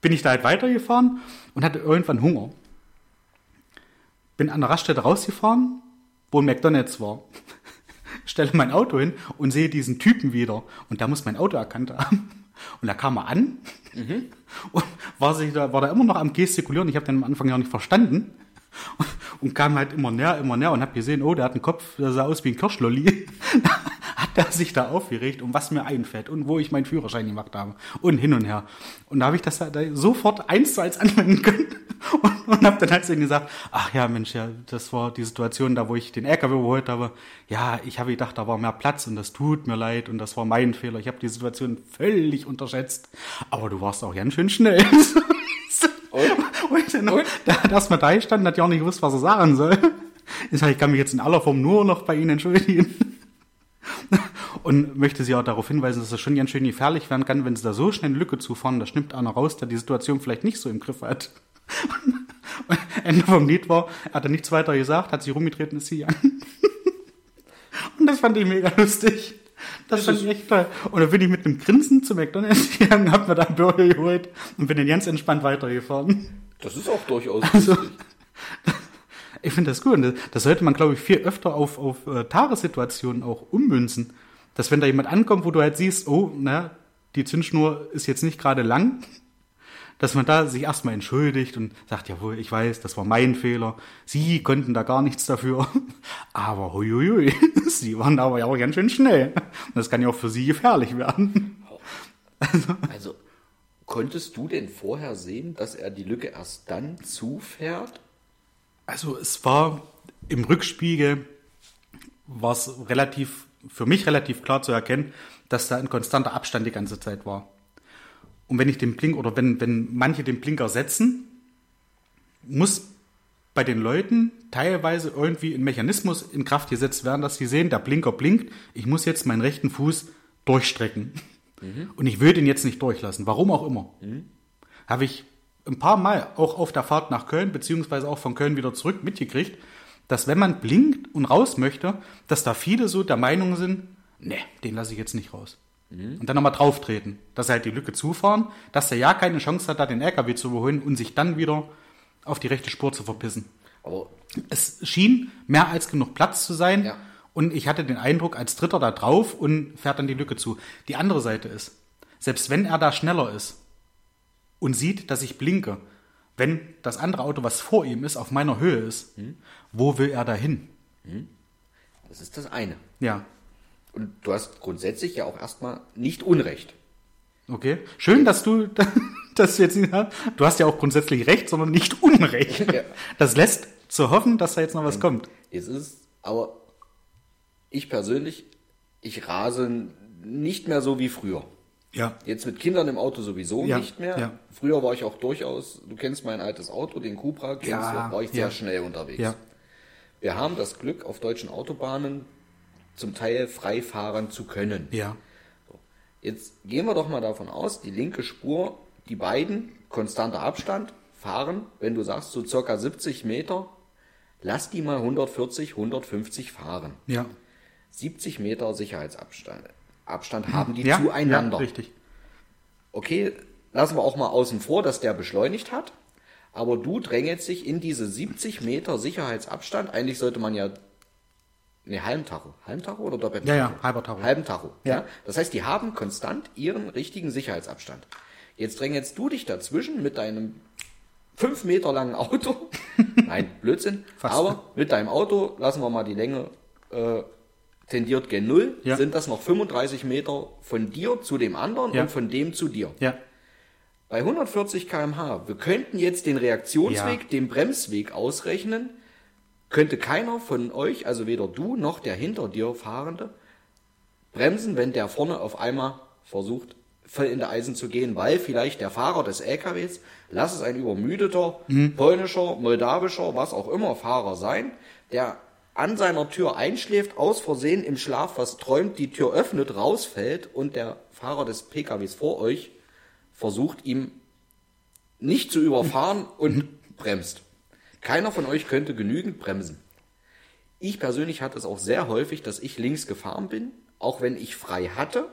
S1: bin ich da halt weitergefahren und hatte irgendwann Hunger. Bin an der Raststätte rausgefahren, wo ein McDonalds war. (laughs) Stelle mein Auto hin und sehe diesen Typen wieder. Und da muss mein Auto erkannt haben. Und da kam er an und war, sich da, war da immer noch am Gestikulieren. Ich habe den am Anfang ja nicht verstanden. Und kam halt immer näher, immer näher und habe gesehen, oh, der hat einen Kopf, der sah aus wie ein Kirschlolli. (laughs) hat er sich da aufgeregt, um was mir einfällt und wo ich meinen Führerschein gemacht habe. Und hin und her. Und da habe ich das da sofort eins zu eins anwenden können (laughs) und, und habe dann halt zu ihm gesagt, ach ja, Mensch, ja, das war die Situation da, wo ich den LKW überholt habe. Ja, ich habe gedacht, da war mehr Platz und das tut mir leid und das war mein Fehler. Ich habe die Situation völlig unterschätzt. Aber du warst auch ganz schön schnell. (laughs) und? und, dann, und? Da hat erstmal da gestanden, hat ja auch nicht gewusst, was er sagen soll. Ich sage, ich kann mich jetzt in aller Form nur noch bei Ihnen entschuldigen. Und möchte Sie auch darauf hinweisen, dass es schon ganz schön gefährlich werden kann, wenn Sie da so schnell eine Lücke zufahren. Da schnippt einer raus, der die Situation vielleicht nicht so im Griff hat. (laughs) Ende vom Lied war, er hat er nichts weiter gesagt, hat sich rumgetreten, ist sie an. (laughs) Und das fand ich mega lustig. Das, das fand ich echt toll. Und dann bin ich mit einem Grinsen zu McDonalds (laughs) gegangen, hab mir da einen Burger geholt und bin dann ganz entspannt weitergefahren.
S2: Das ist auch durchaus
S1: also, Ich finde das gut. Das sollte man, glaube ich, viel öfter auf, auf äh, Tagessituationen auch ummünzen. Dass wenn da jemand ankommt, wo du halt siehst, oh, na, die Zündschnur ist jetzt nicht gerade lang, dass man da sich erstmal entschuldigt und sagt, jawohl, ich weiß, das war mein Fehler. Sie konnten da gar nichts dafür. (laughs) Aber huiuiui, (laughs) sie waren da aber ja auch ganz schön schnell. Und das kann ja auch für sie gefährlich werden.
S2: Also, (laughs) also konntest du denn vorher sehen, dass er die Lücke erst dann zufährt?
S1: Also es war im Rückspiegel war es relativ, für mich relativ klar zu erkennen, dass da ein konstanter Abstand die ganze Zeit war. Und wenn ich den Blink oder wenn, wenn manche den Blinker setzen, muss bei den Leuten teilweise irgendwie ein Mechanismus in Kraft gesetzt werden, dass sie sehen, der Blinker blinkt, ich muss jetzt meinen rechten Fuß durchstrecken. Mhm. Und ich will den jetzt nicht durchlassen, warum auch immer. Mhm. Habe ich ein paar Mal auch auf der Fahrt nach Köln, beziehungsweise auch von Köln wieder zurück mitgekriegt, dass wenn man blinkt und raus möchte, dass da viele so der Meinung sind, ne, den lasse ich jetzt nicht raus. Mhm. Und dann nochmal drauf treten, dass sie halt die Lücke zufahren, dass der ja keine Chance hat, da den LKW zu überholen und sich dann wieder auf die rechte Spur zu verpissen. Aber es schien mehr als genug Platz zu sein. Ja. Und ich hatte den Eindruck, als Dritter da drauf und fährt dann die Lücke zu. Die andere Seite ist, selbst wenn er da schneller ist und sieht, dass ich blinke, wenn das andere Auto, was vor ihm ist, auf meiner Höhe ist, hm. Wo will er da hin? Hm.
S2: Das ist das eine.
S1: Ja.
S2: Und du hast grundsätzlich ja auch erstmal nicht Unrecht.
S1: Okay. Schön, dass du (laughs) das jetzt nicht hast. Du hast ja auch grundsätzlich Recht, sondern nicht Unrecht. (laughs) Ja. Das lässt zu hoffen, dass da jetzt noch was kommt.
S2: Es ist, aber ich persönlich, ich rase nicht mehr so wie früher.
S1: Ja.
S2: Jetzt mit Kindern im Auto sowieso ja. nicht mehr. Ja. Früher war ich auch durchaus, du kennst mein altes Auto, den Cupra, kennst ja. du, war ich sehr schnell unterwegs. Ja. Wir haben das Glück, auf deutschen Autobahnen zum Teil frei fahren zu können.
S1: Ja.
S2: So. Jetzt gehen wir doch mal davon aus, die linke Spur, die beiden, konstanter Abstand, fahren, wenn du sagst, so circa 70 Meter, lass die mal 140, 150 fahren.
S1: Ja.
S2: 70 Meter Sicherheitsabstand Abstand haben die ja, zueinander.
S1: Ja, richtig.
S2: Okay, lassen wir auch mal außen vor, dass der beschleunigt hat. Aber du drängelst dich in diese 70 Meter Sicherheitsabstand. Eigentlich sollte man ja Ne, Halbtacho. Halbtacho oder
S1: Doppeltacho? Ja, ja, halber Tacho.
S2: Halben Tacho. Ja. ja. Das heißt, die haben konstant ihren richtigen Sicherheitsabstand. Jetzt drängelst du dich dazwischen mit deinem fünf Meter langen Auto. (laughs) Nein, Blödsinn. Fast. Aber mit deinem Auto, lassen wir mal die Länge, äh, tendiert gen Null, ja. sind das noch 35 Meter von dir zu dem anderen ja. und von dem zu dir.
S1: Ja.
S2: Bei 140 kmh, wir könnten jetzt den Reaktionsweg, ja. den Bremsweg ausrechnen, könnte keiner von euch, also weder du noch der hinter dir Fahrende, bremsen, wenn der vorne auf einmal versucht, voll in der Eisen zu gehen, weil vielleicht der Fahrer des LKWs, lass es ein übermüdeter, mhm. polnischer, moldawischer, was auch immer Fahrer sein, der an seiner Tür einschläft, aus Versehen im Schlaf was träumt, die Tür öffnet, rausfällt und der Fahrer des PKWs vor euch versucht, ihm nicht zu überfahren (laughs) und bremst. Keiner von euch könnte genügend bremsen. Ich persönlich hatte es auch sehr häufig, dass ich links gefahren bin, auch wenn ich frei hatte,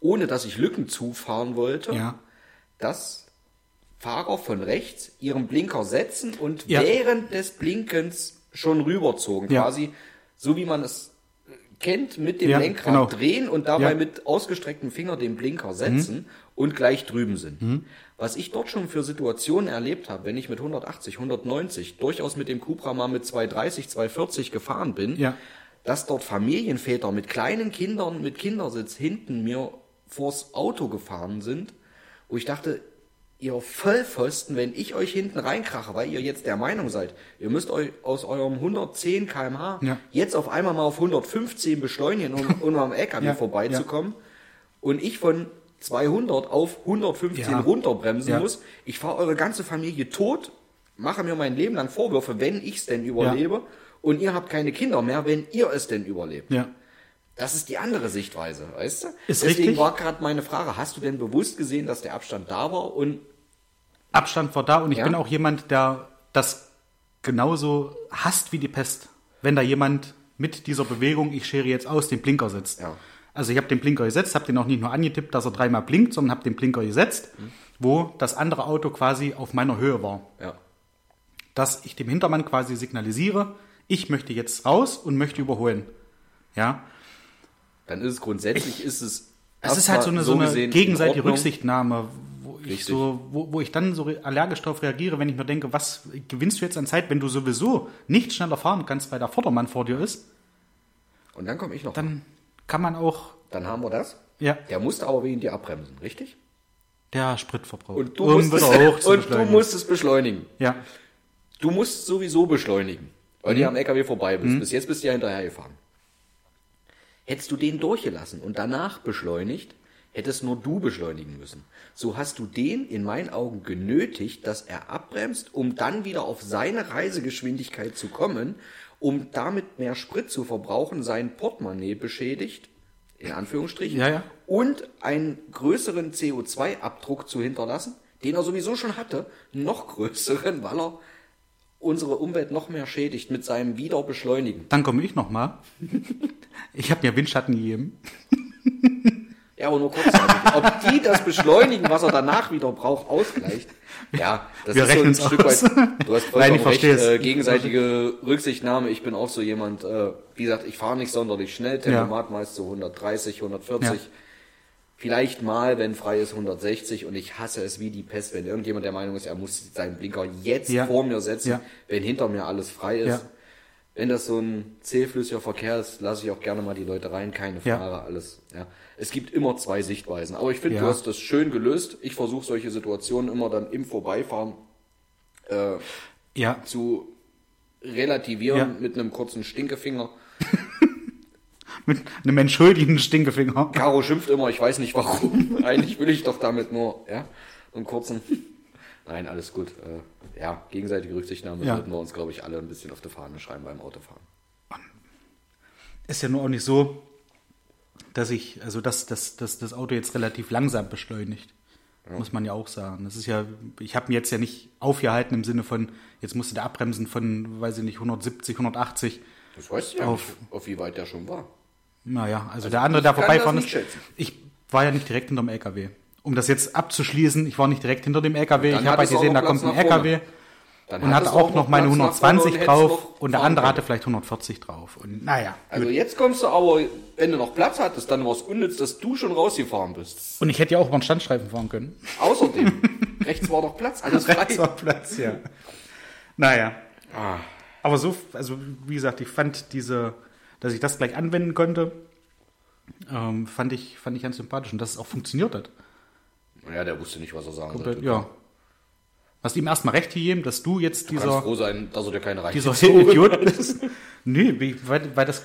S2: ohne dass ich Lücken zufahren wollte,
S1: ja.
S2: dass Fahrer von rechts ihren Blinker setzen und ja. während des Blinkens schon rüberzogen, ja. quasi so wie man es kennt, mit dem Lenkrad genau. drehen und dabei mit ausgestrecktem Finger den Blinker setzen mhm. Und gleich drüben sind. Mhm. Was ich dort schon für Situationen erlebt habe, wenn ich mit 180, 190 durchaus mit dem Cupra mal mit 230, 240 gefahren bin,
S1: ja.
S2: dass dort Familienväter mit kleinen Kindern mit Kindersitz hinten mir vors Auto gefahren sind, wo ich dachte, ihr Vollpfosten, wenn ich euch hinten reinkrache, weil ihr jetzt der Meinung seid, ihr müsst euch aus eurem 110 km/h
S1: Ja.
S2: jetzt auf einmal mal auf 115 beschleunigen, um, (laughs) um am LKW
S1: Ja,
S2: vorbeizukommen. Und ich von 200 auf 115
S1: Ja.
S2: runterbremsen
S1: Ja.
S2: muss. Ich fahre eure ganze Familie tot, mache mir mein Leben lang Vorwürfe, wenn ich es denn überlebe. Und ihr habt keine Kinder mehr, wenn ihr es denn überlebt.
S1: Ja.
S2: Das ist die andere Sichtweise, weißt du?
S1: Ist
S2: Deswegen
S1: richtig.
S2: war gerade meine Frage, hast du denn bewusst gesehen, dass der Abstand da war? Und
S1: Abstand war da und ich
S2: Ja.
S1: bin auch jemand, der das genauso hasst wie die Pest. Wenn da jemand mit dieser Bewegung, ich schere jetzt aus, den Blinker setzt.
S2: Ja.
S1: Also ich habe den Blinker gesetzt, habe den auch nicht nur angetippt, dass er dreimal blinkt, sondern habe den Blinker gesetzt, wo das andere Auto quasi auf meiner Höhe war.
S2: ja,
S1: Dass ich dem Hintermann quasi signalisiere, ich möchte jetzt raus und möchte überholen. Ja,
S2: dann ist es grundsätzlich, ist es.
S1: Es ist halt so eine, so eine gegenseitige. Rücksichtnahme, wo ich, so, wo, wo ich dann so allergisch darauf reagiere, wenn ich mir denke, was gewinnst du jetzt an Zeit, wenn du sowieso nicht schneller fahren kannst, weil der Vordermann vor dir ist,
S2: Und dann komme ich noch. Dann
S1: kann man auch,
S2: dann haben wir das.
S1: ja,
S2: Der musste aber wegen dir abbremsen, richtig?
S1: der Spritverbrauch.
S2: Und du,
S1: um
S2: musst,
S1: hoch zu
S2: und du
S1: beschleunigen.
S2: musst es beschleunigen.
S1: Ja,
S2: Du musst sowieso beschleunigen, weil
S1: Mhm.
S2: du am LKW vorbei bist. Bis jetzt bist du ja hinterhergefahren. Hättest du den durchgelassen und danach beschleunigt, hättest nur du beschleunigen müssen. So hast du den in meinen Augen genötigt, dass er abbremst, um dann wieder auf seine Reisegeschwindigkeit zu kommen, um damit mehr Sprit zu verbrauchen, sein Portemonnaie beschädigt, in Anführungsstrichen,
S1: Ja, ja.
S2: und einen größeren CO2-Abdruck zu hinterlassen, den er sowieso schon hatte, noch größeren, weil er unsere Umwelt noch mehr schädigt mit seinem Wiederbeschleunigen.
S1: dann komme ich nochmal. Ich habe mir Windschatten gegeben.
S2: Ja, aber nur kurzzeitig. Ob die das Beschleunigen, was er danach wieder braucht, ausgleicht. Ja, das
S1: Wir
S2: ist so ein Stück
S1: aus.
S2: weit. Du hast
S1: Nein,
S2: vollkommen
S1: ich
S2: recht. Äh, gegenseitige Rücksichtnahme. Ich bin auch so jemand, äh, wie gesagt, ich fahre nicht sonderlich schnell. Tempomat meist so 130, 140.
S1: Ja.
S2: Vielleicht mal, wenn frei ist, 160. Und ich hasse es wie die Pest, wenn irgendjemand der Meinung ist, er muss seinen Blinker jetzt
S1: Ja.
S2: vor mir setzen,
S1: Ja.
S2: wenn hinter mir alles frei ist.
S1: Ja.
S2: Wenn das so ein zähflüssiger Verkehr ist, lasse ich auch gerne mal die Leute rein, keine
S1: Ja.
S2: Frage, alles. Ja. Es gibt immer zwei Sichtweisen. Aber ich finde,
S1: Ja.
S2: du hast das schön gelöst. Ich versuche solche Situationen immer dann im Vorbeifahren äh,
S1: Ja,
S2: zu relativieren
S1: Ja.
S2: mit einem kurzen Stinkefinger. (laughs)
S1: mit einem entschuldigenden Stinkefinger.
S2: Caro schimpft immer, ich weiß nicht warum. (laughs) Eigentlich will ich doch damit nur, ja, einen kurzen. Nein, alles gut. Äh, ja, gegenseitige Rücksichtnahme
S1: Ja.
S2: sollten wir uns, glaube ich, alle ein bisschen auf die Fahne schreiben beim Autofahren.
S1: Ist ja nur auch nicht so, dass ich, also dass, dass, dass das Auto jetzt relativ langsam beschleunigt. Muss man ja auch sagen. Das ist ja, ich habe mir jetzt ja nicht aufgehalten im Sinne von, jetzt musste der abbremsen von, weiß ich nicht, 170, 180.
S2: Das weißt du ja
S1: Auf-
S2: nicht, auf wie weit der schon war.
S1: Naja, also, der andere, der vorbeifahren ist. Ich war ja nicht direkt hinterm LKW. Um das jetzt abzuschließen, ich war nicht direkt hinter dem LKW. Ich habe halt gesehen, da kommt ein. LKW
S2: Dann
S1: und hatte
S2: du
S1: auch noch meine
S2: Platz nach vorne
S1: 120
S2: hättest
S1: drauf und der andere
S2: können.
S1: hatte vielleicht 140 drauf. Und naja.
S2: Also jetzt kommst du aber, wenn du noch Platz hattest, dann war es unnütz, dass du schon rausgefahren bist.
S1: Und ich hätte ja auch über den Standstreifen fahren können.
S2: Außerdem, (laughs) rechts war doch Platz, alles frei.
S1: Rechts war Platz, ja. Naja.
S2: Ah,
S1: Aber so, also wie gesagt, ich fand diese, dass ich das gleich anwenden konnte, ähm, fand, ich, fand ich ganz sympathisch und dass es auch funktioniert hat.
S2: Ja, der wusste nicht, was er sagen
S1: Komplett,
S2: sollte.
S1: ja. Hast ihm erstmal recht gegeben, dass du jetzt
S2: Du kannst
S1: dieser,
S2: froh sein, dass er dir keine
S1: dieser (laughs) Idiot (laughs) bist. nee, wie- weil, weil das,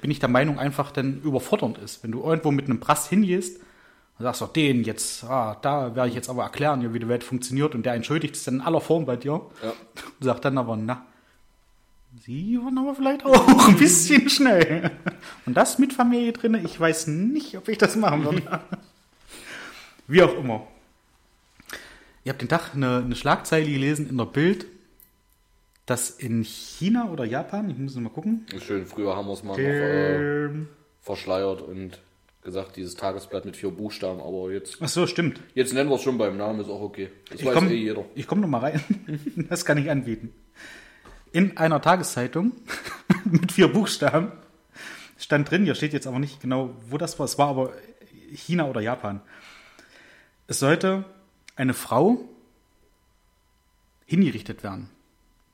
S1: bin ich der Meinung, einfach dann überfordernd ist. Wenn du irgendwo mit einem Prass hingehst, und sagst doch, den jetzt, ah, da werde ich jetzt aber erklären, wie die Welt funktioniert und der entschuldigt sich dann in aller Form bei dir.
S2: Ja.
S1: Und (laughs) sagt dann aber, na, Sie waren aber vielleicht auch ein bisschen schnell. Und das mit Familie drinne, ich weiß nicht, ob ich das machen würde. Wie auch immer. Ihr habt den Tag eine, eine Schlagzeile gelesen in der Bild, dass in China oder Japan, ich muss noch mal gucken,
S2: Ist schön, früher haben wir es mal noch äh, verschleiert und gesagt, dieses Tagesblatt mit vier Buchstaben, aber jetzt,
S1: ach so, stimmt.
S2: jetzt nennen wir es schon beim Namen, ist auch okay. Das
S1: Ich
S2: weiß
S1: komme
S2: eh jeder.
S1: komm noch mal rein. (laughs) Das kann ich anbieten. In einer Tageszeitung (laughs) mit vier Buchstaben stand drin, hier steht jetzt aber nicht genau, wo das war, es war aber China oder Japan. Es sollte eine Frau hingerichtet werden,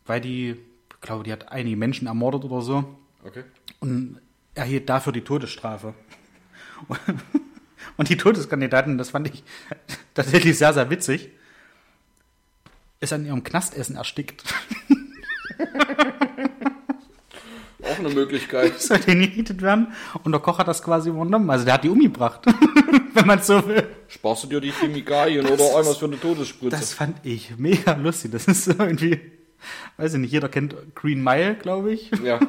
S1: weil die, ich glaube, die hat einige Menschen ermordet oder so
S2: Okay.
S1: und erhielt dafür die Todesstrafe. Und die Todeskandidaten, das fand ich tatsächlich sehr, sehr witzig. ist an ihrem Knastessen erstickt.
S2: Auch eine Möglichkeit. (laughs)
S1: Sollte hingerichtet werden. Und der Koch hat das quasi übernommen. Also der hat die umgebracht. (laughs) Wenn man so will.
S2: Sparst du dir die Chemikalien oder irgendwas für eine Todesspritze?
S1: Das fand ich mega lustig. Das ist so irgendwie, weiß ich nicht, jeder kennt Green Mile, glaube ich.
S2: ja. (laughs)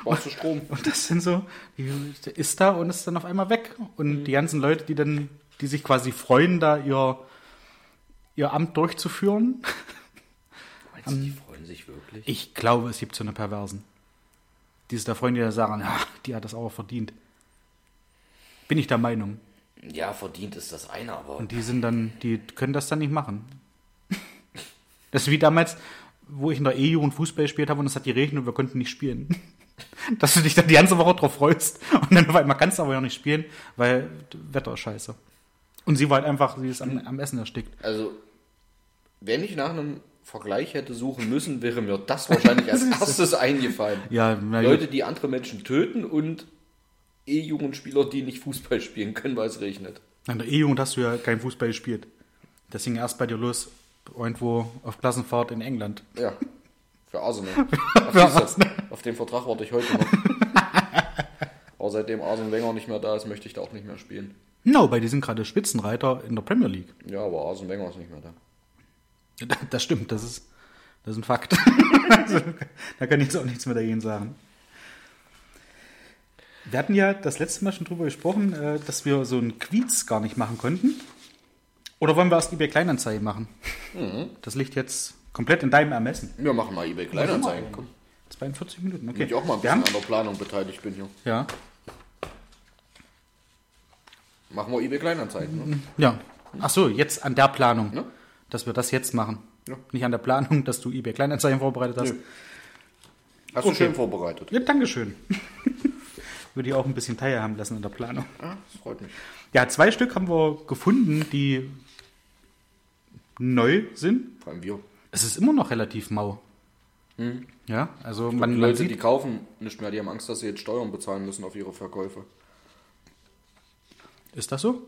S2: Sparst du Strom?
S1: Und das sind so, die ist da und ist dann auf einmal weg. Und die ganzen Leute, die dann, die sich quasi freuen, da ihr, ihr Amt durchzuführen. (laughs)
S2: Meinst du, die freuen sich wirklich?
S1: Ich glaube, es gibt so eine Perversen. Die ist der Freunde, die da sagen, ja, die hat das auch verdient. Bin ich der Meinung.
S2: Ja, verdient ist das eine, aber
S1: Und die sind dann, die können das dann nicht machen. (laughs) Das ist wie damals, wo ich in der E-Jugend Fußball gespielt habe und es hat geregnet und wir konnten nicht spielen. (laughs) Dass du dich dann die ganze Woche drauf freust und dann auf einmal kannst du aber ja nicht spielen, weil Wetter ist scheiße. Und sie war halt einfach, sie ist am, am Essen erstickt.
S2: also, wenn ich nach einem Vergleich hätte suchen müssen, wäre mir das wahrscheinlich als (laughs) erstes eingefallen.
S1: Ja.
S2: Leute, die andere Menschen töten und E-Jugendspieler, die nicht Fußball spielen können, weil es regnet.
S1: In der E-Jugend hast du ja kein Fußball gespielt. Das ging erst bei dir los, irgendwo auf Klassenfahrt in England.
S2: Ja, für Arsenal. (laughs) Ach, auf den Vertrag warte ich heute noch. (laughs) Aber seitdem Arsene Wenger nicht mehr da ist, möchte ich da auch nicht mehr spielen.
S1: No, bei die sind gerade Spitzenreiter in der Premier League.
S2: Ja, aber Arsene Wenger ist nicht mehr da. (laughs)
S1: Das stimmt, das ist, das ist ein Fakt. also, da kann ich jetzt auch nichts mehr dagegen sagen. Wir hatten ja das letzte Mal schon drüber gesprochen, äh, dass wir so einen Quiz gar nicht machen konnten. Oder wollen wir erst eBay Kleinanzeigen machen? Das liegt jetzt komplett in deinem Ermessen.
S2: Wir machen mal eBay Kleinanzeigen. Komm,
S1: 42 Minuten, okay.
S2: wenn ich auch mal ein bisschen an der Planung beteiligt bin hier.
S1: ja,
S2: Machen wir eBay Kleinanzeigen. Ne?
S1: ja. Ach so, jetzt an der Planung,
S2: Ja.
S1: dass wir das jetzt machen.
S2: Ja.
S1: Nicht an der Planung, dass du eBay Kleinanzeigen vorbereitet hast.
S2: Nö. Hast du
S1: Okay.
S2: schön vorbereitet.
S1: Ja, Dankeschön. (laughs) Würde ich auch ein bisschen teilhaben lassen in der Planung.
S2: Ah, das freut mich.
S1: Ja, zwei Stück haben wir gefunden, die neu sind.
S2: Vor allem wir.
S1: Es ist immer noch relativ mau. Ja, also man,
S2: die Leute, die
S1: sieht,
S2: kaufen nicht mehr, die haben Angst, dass sie jetzt Steuern bezahlen müssen auf ihre Verkäufe.
S1: ist das so?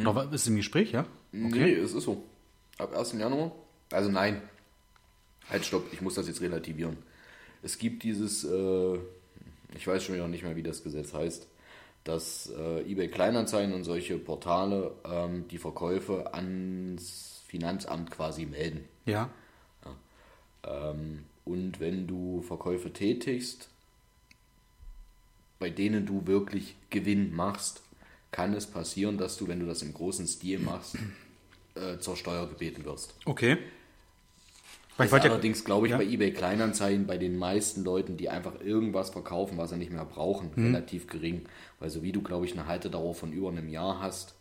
S1: Oder was- ist im Gespräch, ja?
S2: Nee, es ist so. Ab 1. Januar? Also nein. Halt, stopp, ich muss das jetzt relativieren. Es gibt dieses, äh, ich weiß schon wieder nicht mehr, wie das Gesetz heißt, dass äh, eBay Kleinanzeigen und solche Portale ähm, die Verkäufe ans Finanzamt quasi melden.
S1: Ja.
S2: Ähm, und wenn du Verkäufe tätigst, bei denen du wirklich Gewinn machst, kann es passieren, dass du, wenn du das im großen Stil machst, äh, zur Steuer gebeten wirst.
S1: Okay. Weil
S2: Ist allerdings, glaube ich,
S1: ja.
S2: bei eBay Kleinanzeigen bei den meisten Leuten, die einfach irgendwas verkaufen, was sie nicht mehr brauchen,
S1: Mhm.
S2: relativ gering. Weil so wie du, glaube ich, eine Haltedauer von über einem Jahr hast,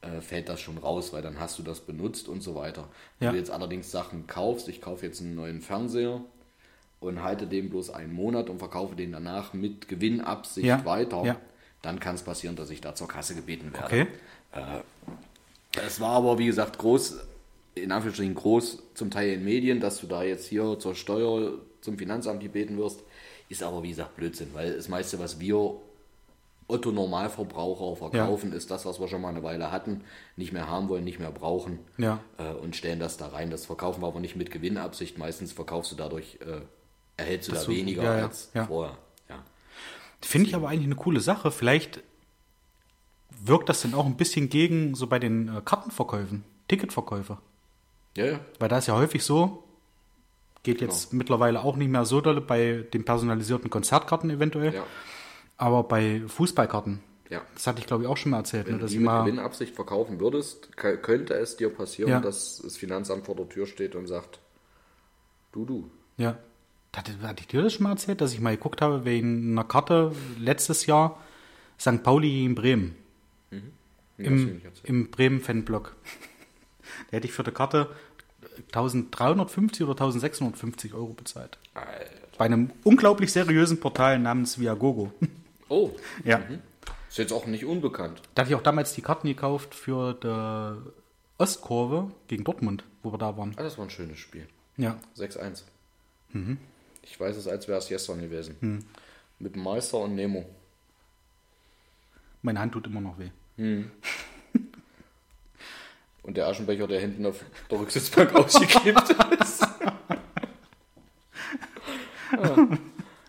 S2: äh, fällt das schon raus, weil dann hast du das benutzt und so weiter. Wenn
S1: Ja.
S2: du jetzt allerdings Sachen kaufst, ich kaufe jetzt einen neuen Fernseher und halte den bloß einen Monat und verkaufe den danach mit Gewinnabsicht
S1: Ja.
S2: weiter, dann kann es passieren, dass ich da zur Kasse gebeten werde.
S1: okay.
S2: Es war aber, wie gesagt, groß, in Anführungsstrichen groß, zum Teil in Medien, dass du da jetzt hier zur Steuer zum Finanzamt gebeten wirst, ist aber, wie gesagt, Blödsinn, weil das meiste, was wir Otto Normalverbraucher verkaufen, ist das, was wir schon mal eine Weile hatten, nicht mehr haben wollen, nicht mehr brauchen
S1: Ja.
S2: äh, und stellen das da rein. Das verkaufen wir aber nicht mit Gewinnabsicht. Meistens verkaufst du dadurch, äh, erhältst du
S1: Dass
S2: da
S1: du-
S2: weniger
S1: ja, ja,
S2: als
S1: ja.
S2: vorher. Ja.
S1: Finde ich aber eigentlich eine coole Sache. Vielleicht wirkt das dann auch ein bisschen gegen so bei den äh, Kartenverkäufen, Ticketverkäufe.
S2: Ja, ja.
S1: Weil da ist ja häufig so, geht jetzt mittlerweile auch nicht mehr so doll bei den personalisierten Konzertkarten eventuell,
S2: ja.
S1: aber bei Fußballkarten.
S2: ja.
S1: Das hatte ich glaube ich auch schon mal erzählt,
S2: Wenn
S1: ne,
S2: du
S1: dass
S2: die
S1: ich
S2: mit Gewinnabsicht verkaufen würdest, könnte es dir passieren,
S1: Ja.
S2: dass das Finanzamt vor der Tür steht und sagt, du, du.
S1: Ja. Hatte, hatte ich dir das schon mal erzählt, dass ich mal geguckt habe wegen einer Karte letztes Jahr St. Pauli in Bremen.
S2: Du
S1: Im, im Bremen-Fanblock. Da hätte ich für die Karte 1350 oder 1650 Euro bezahlt.
S2: Alter.
S1: Bei einem unglaublich seriösen Portal namens Viagogo.
S2: Oh, (laughs)
S1: ja.
S2: ist jetzt auch nicht unbekannt.
S1: Da hatte ich auch damals die Karten gekauft für die Ostkurve gegen Dortmund, wo wir da waren.
S2: Ah, das war ein schönes Spiel.
S1: Ja.
S2: 6-1.
S1: Mhm.
S2: Ich weiß es, als wäre es gestern gewesen.
S1: Hm.
S2: Mit Meister und Nemo.
S1: Meine Hand tut immer noch weh. (laughs)
S2: Und der Aschenbecher, der hinten auf der Rücksitzbank (laughs) ausgeklebt ist. (laughs) ja.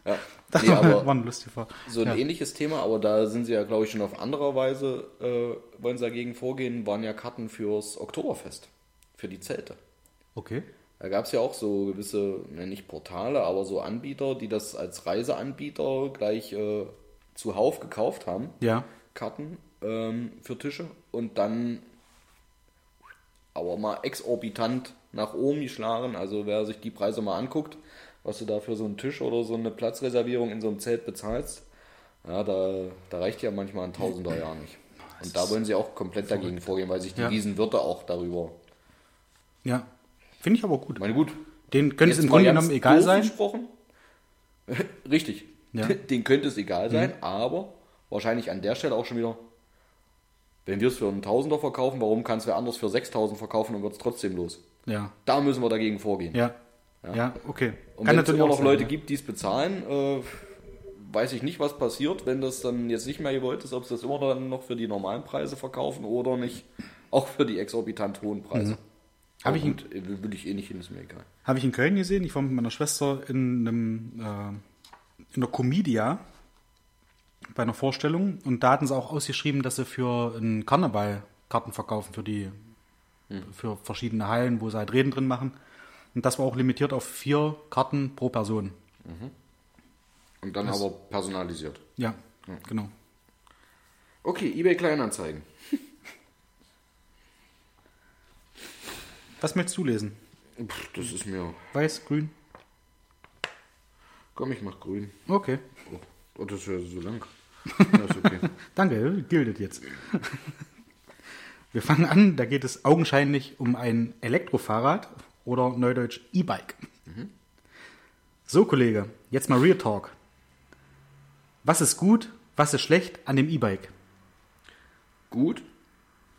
S2: ja.
S1: Das
S2: Nee,
S1: war ein lustiger
S2: so ein
S1: ja.
S2: ähnliches Thema, aber da sind sie ja, glaube ich, schon auf andere Weise, äh, wollen sie dagegen vorgehen, waren ja Karten fürs Oktoberfest, für die Zelte.
S1: Okay.
S2: Da gab es ja auch so gewisse, ne, nicht Portale, aber so Anbieter, die das als Reiseanbieter gleich äh, zuhauf gekauft haben.
S1: Ja.
S2: Karten ähm, für Tische und dann aber mal exorbitant nach oben geschlagen. Also wer sich die Preise mal anguckt, was du da für so einen Tisch oder so eine Platzreservierung in so einem Zelt bezahlst, ja, da, da reicht ja manchmal ein Tausender Jahr nicht. Und da wollen sie auch komplett dagegen vorgehen, weil sich die
S1: Ja.
S2: Riesenwirte auch darüber.
S1: Ja. Finde ich aber gut.
S2: Meine, gut.
S1: Den könnte es im Grunde genommen egal sein.
S2: Gesprochen. (laughs) Richtig.
S1: Ja. Mhm.
S2: Den könnte es egal sein, aber wahrscheinlich an der Stelle auch schon wieder, wenn wir es für einen Tausender verkaufen, warum kann es wer anders für 6000 verkaufen und wird es trotzdem los?
S1: Ja.
S2: Da müssen wir dagegen vorgehen.
S1: Ja. Ja, okay.
S2: Und wenn es immer noch
S1: sein,
S2: Leute
S1: ja.
S2: gibt, die es bezahlen, äh, weiß ich nicht, was passiert, wenn das dann jetzt nicht mehr gewollt ist, ob sie das immer dann noch für die normalen Preise verkaufen oder nicht auch für die exorbitant hohen Preise.
S1: Mhm. Hab ich
S2: Und äh, will ich eh nicht hin, ist mir egal.
S1: Habe ich in Köln gesehen. Ich war mit meiner Schwester in einem äh, in der Comedia bei einer Vorstellung und da hatten sie auch ausgeschrieben, dass sie für einen Karneval Karten verkaufen für die für verschiedene Hallen, wo sie halt Reden drin machen. Und das war auch limitiert auf vier Karten pro Person.
S2: Und dann aber personalisiert.
S1: Ja, genau.
S2: Okay, eBay Kleinanzeigen. (laughs)
S1: Was möchtest du lesen?
S2: Pff, das ist mir.
S1: Weiß, grün?
S2: Komm, ich mach grün.
S1: Okay.
S2: Oh, oh das ist ja so lang. (laughs) Ja, ist okay.
S1: Danke, gilt jetzt. Wir fangen an, da geht es augenscheinlich um ein Elektrofahrrad oder neudeutsch E-Bike. So, Kollege, jetzt mal Real Talk. Was ist gut, was ist schlecht an dem E-Bike?
S2: Gut,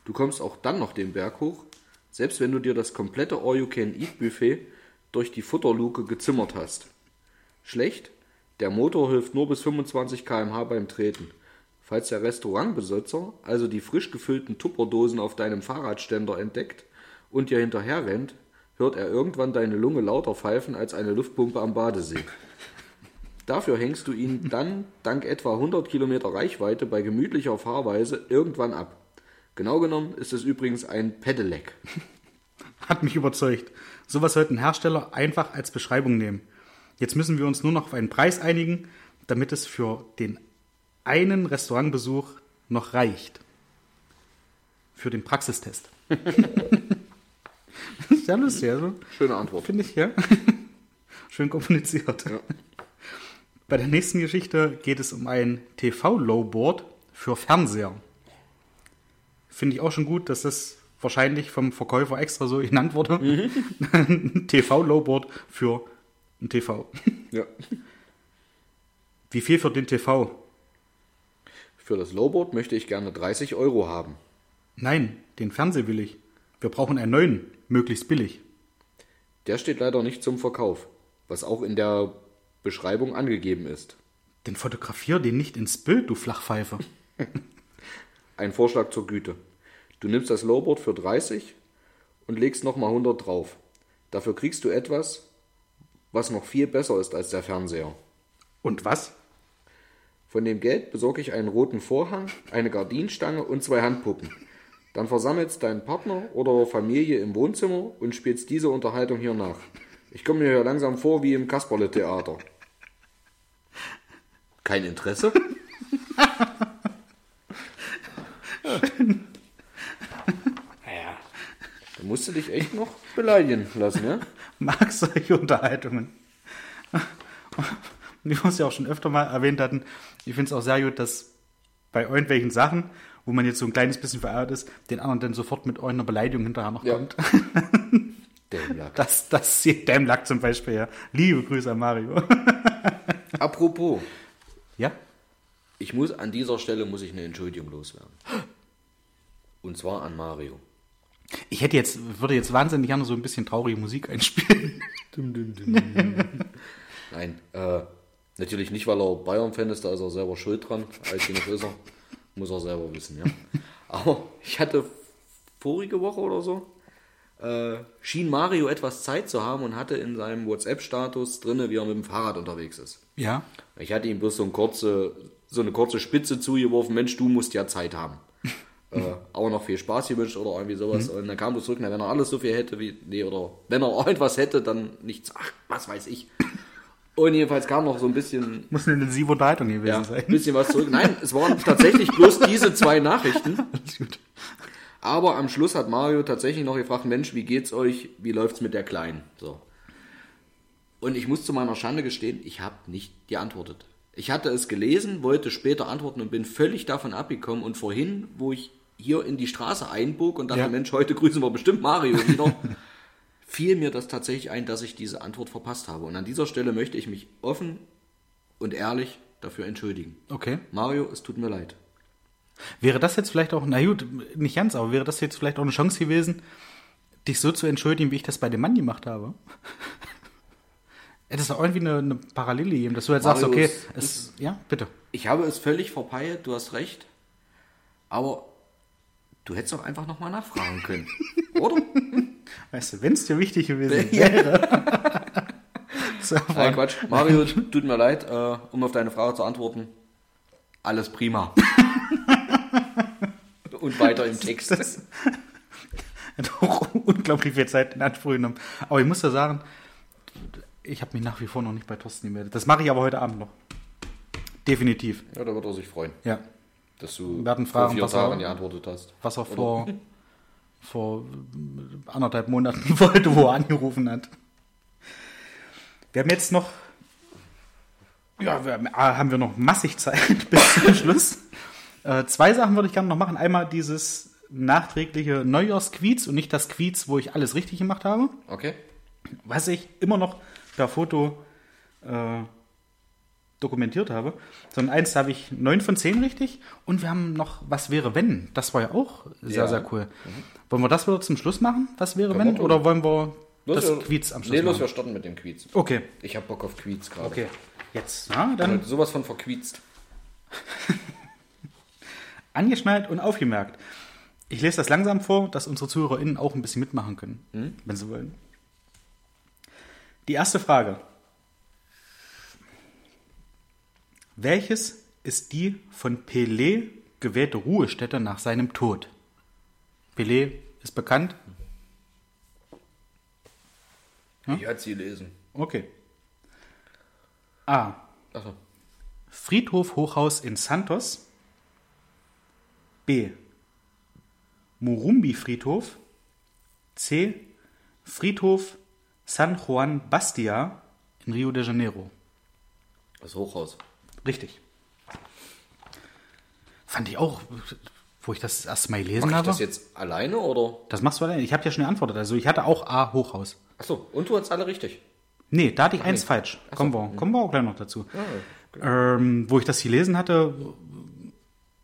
S2: du kommst auch dann noch den Berg hoch, selbst wenn du dir das komplette All-You-Can-Eat-Buffet durch die Futterluke gezimmert hast. Schlecht, der Motor hilft nur bis 25 km/h beim Treten. Falls der Restaurantbesitzer also die frisch gefüllten Tupperdosen auf deinem Fahrradständer entdeckt und dir hinterher rennt, hört er irgendwann deine Lunge lauter pfeifen als eine Luftpumpe am Badesee. Dafür hängst du ihn dann dank etwa 100 Kilometer Reichweite bei gemütlicher Fahrweise irgendwann ab. Genau genommen ist es übrigens ein Pedelec.
S1: Hat mich überzeugt. Sowas sollten Hersteller einfach als Beschreibung nehmen. Jetzt müssen wir uns nur noch auf einen Preis einigen, damit es für den einen Restaurantbesuch noch reicht. Für den Praxistest. Sehr lustig, also.
S2: Schöne Antwort.
S1: Finde ich, ja. (laughs) Schön kommuniziert.
S2: Ja.
S1: Bei der nächsten Geschichte geht es um ein TV-Lowboard für Fernseher. Finde ich auch schon gut, dass das wahrscheinlich vom Verkäufer extra so (laughs) genannt wurde. (laughs) ein TV-Lowboard für ein TV.
S2: Ja.
S1: Wie viel für den TV?
S2: Für das Lowboard möchte ich gerne 30 Euro haben.
S1: Nein, den Fernseher will ich. Wir brauchen einen neuen, möglichst billig.
S2: Der steht leider nicht zum Verkauf, was auch in der Beschreibung angegeben ist.
S1: Den fotografier den nicht ins Bild, du Flachpfeife. (laughs)
S2: Ein Vorschlag zur Güte. Du nimmst das Lowboard für 30 und legst nochmal 100 drauf. Dafür kriegst du etwas, was noch viel besser ist als der Fernseher.
S1: Und was?
S2: Von dem Geld besorge ich einen roten Vorhang, eine Gardinenstange und zwei Handpuppen. Dann versammelst deinen Partner oder Familie im Wohnzimmer und spielst diese Unterhaltung hier nach. Ich komme mir hier langsam vor wie im Kasperle-Theater. Kein Interesse? naja, da musst du dich echt noch beleidigen lassen, ja? (laughs)
S1: mag solche Unterhaltungen. (laughs) Wie wir es ja auch schon öfter mal erwähnt hatten, ich finde es auch sehr gut, dass bei irgendwelchen Sachen, wo man jetzt so ein kleines bisschen verärgert ist, den anderen dann sofort mit irgendeiner Beleidigung hinterher noch
S2: Ja.
S1: kommt. (laughs)
S2: Dämlack.
S1: Das, das sieht Dämlack zum Beispiel, ja. Liebe Grüße an Mario.
S2: Apropos,
S1: ja?
S2: Ich muss an dieser Stelle muss ich eine Entschuldigung loswerden. Und zwar an Mario.
S1: Ich hätte jetzt, würde jetzt wahnsinnig gerne so ein bisschen traurige Musik einspielen. (laughs)
S2: Nein, äh, natürlich nicht, weil er Bayern-Fan ist, da ist er selber schuld dran. Alt genug ist er, muss er selber wissen, ja. (laughs) Aber ich hatte vorige Woche oder so, äh, schien Mario etwas Zeit zu haben und hatte in seinem WhatsApp-Status drinne, wie er mit dem Fahrrad unterwegs ist.
S1: Ja.
S2: Ich hatte ihm bloß so, ein kurze, so eine kurze Spitze zugeworfen, Mensch, du musst ja Zeit haben. Äh, aber noch viel Spaß gewünscht oder irgendwie sowas. Und dann kam er zurück, na, wenn er alles so viel hätte wie, nee, oder wenn er (laughs) irgendwas hätte, dann nichts, ach, was weiß ich. Und jedenfalls kam noch so ein bisschen,
S1: Muss eine intensive Unterhaltung gewesen
S2: ja,
S1: sein.
S2: ein bisschen was zurück. Nein, es waren tatsächlich bloß diese zwei Nachrichten. (laughs) Aber am Schluss hat Mario tatsächlich noch gefragt, Mensch, wie geht's euch? Wie läuft's mit der Kleinen? So. Und ich muss zu meiner Schande gestehen, ich habe nicht geantwortet. Ich hatte es gelesen, wollte später antworten und bin völlig davon abgekommen. Und vorhin, wo ich hier in die Straße einbog und dachte,
S1: Ja.
S2: Mensch, heute grüßen wir bestimmt Mario wieder, (laughs) fiel mir das tatsächlich ein, dass ich diese Antwort verpasst habe. Und an dieser Stelle möchte ich mich offen und ehrlich dafür entschuldigen.
S1: Okay.
S2: Mario, es tut mir leid.
S1: Wäre das jetzt vielleicht auch, na gut, nicht ganz, aber wäre das jetzt vielleicht auch eine Chance gewesen, dich so zu entschuldigen, wie ich das bei dem Mann gemacht habe? Hätte es doch irgendwie eine, eine Parallele gegeben, dass du jetzt sagst, okay,
S2: Marius,
S1: es, ja, bitte.
S2: Ich habe es völlig verpeilt, du hast recht. Aber du hättest doch einfach nochmal nachfragen (laughs) können. Oder?
S1: Weißt du, wenn es dir wichtig gewesen (laughs) wäre. (laughs) zu
S2: Nein, Quatsch. Mario, tut mir leid, äh, um auf deine Frage zu antworten. Alles prima. Und weiter im Text.
S1: das hat auch unglaublich viel Zeit in Anspruch genommen. Aber ich muss ja sagen, ich habe mich nach wie vor noch nicht bei Thorsten gemeldet. Das mache ich aber heute Abend noch. Definitiv,
S2: Ja, da wird er sich freuen,
S1: ja.
S2: Dass du
S1: werden
S2: vor
S1: fragen,
S2: vier
S1: er-
S2: Tagen geantwortet hast.
S1: was er vor, vor anderthalb Monaten (laughs) wollte, wo er angerufen hat. Wir haben jetzt noch, ja, wir haben, ah, haben wir noch massig Zeit (laughs) bis zum Schluss. Äh, zwei Sachen würde ich gerne noch machen. Einmal dieses nachträgliche Neujahrsquiz und nicht das Quiz, wo ich alles richtig gemacht habe.
S2: Okay?
S1: Was ich immer noch per Foto äh, dokumentiert habe. Sondern eins habe ich neun von zehn richtig. Und wir haben noch Was wäre wenn? Das war ja auch sehr,
S2: Ja.
S1: sehr cool. Wollen wir das wieder zum Schluss machen? Was wäre
S2: Können
S1: wenn?
S2: wir.
S1: Oder wollen wir
S2: Los,
S1: das
S2: wir-
S1: Quiz am Schluss
S2: Nee, los, wir starten mit dem Quiz.
S1: Okay,
S2: Ich hab Bock auf Quiz gerade.
S1: okay. Jetzt, ja, dann
S2: Dann sowas von verquietzt. (laughs)
S1: angeschnallt und aufgemerkt. Ich lese das langsam vor, dass unsere ZuhörerInnen auch ein bisschen mitmachen können,
S2: Hm?
S1: wenn sie wollen. Die erste Frage. Welches ist die von Pelé gewählte Ruhestätte nach seinem Tod? Pelé ist bekannt. Hm?
S2: Ich hatte sie lesen.
S1: Okay. A.
S2: Achso.
S1: Friedhof Hochhaus in Santos. B. Murumbi Friedhof. C. Friedhof San Juan Bastia in Rio de Janeiro.
S2: Das Hochhaus.
S1: Richtig. Fand ich auch, wo ich das erst mal gelesen
S2: Mach ich
S1: habe.
S2: das jetzt alleine oder?
S1: Das machst du alleine. Ich habe ja schon geantwortet. Also ich hatte auch A Hochhaus.
S2: Achso, und du hast alle richtig.
S1: Nee, da hatte ich eins
S2: nee.
S1: falsch.
S2: Ach so.
S1: Kommen, wir, kommen wir auch gleich noch dazu.
S2: Ah,
S1: ähm, wo ich das gelesen hatte,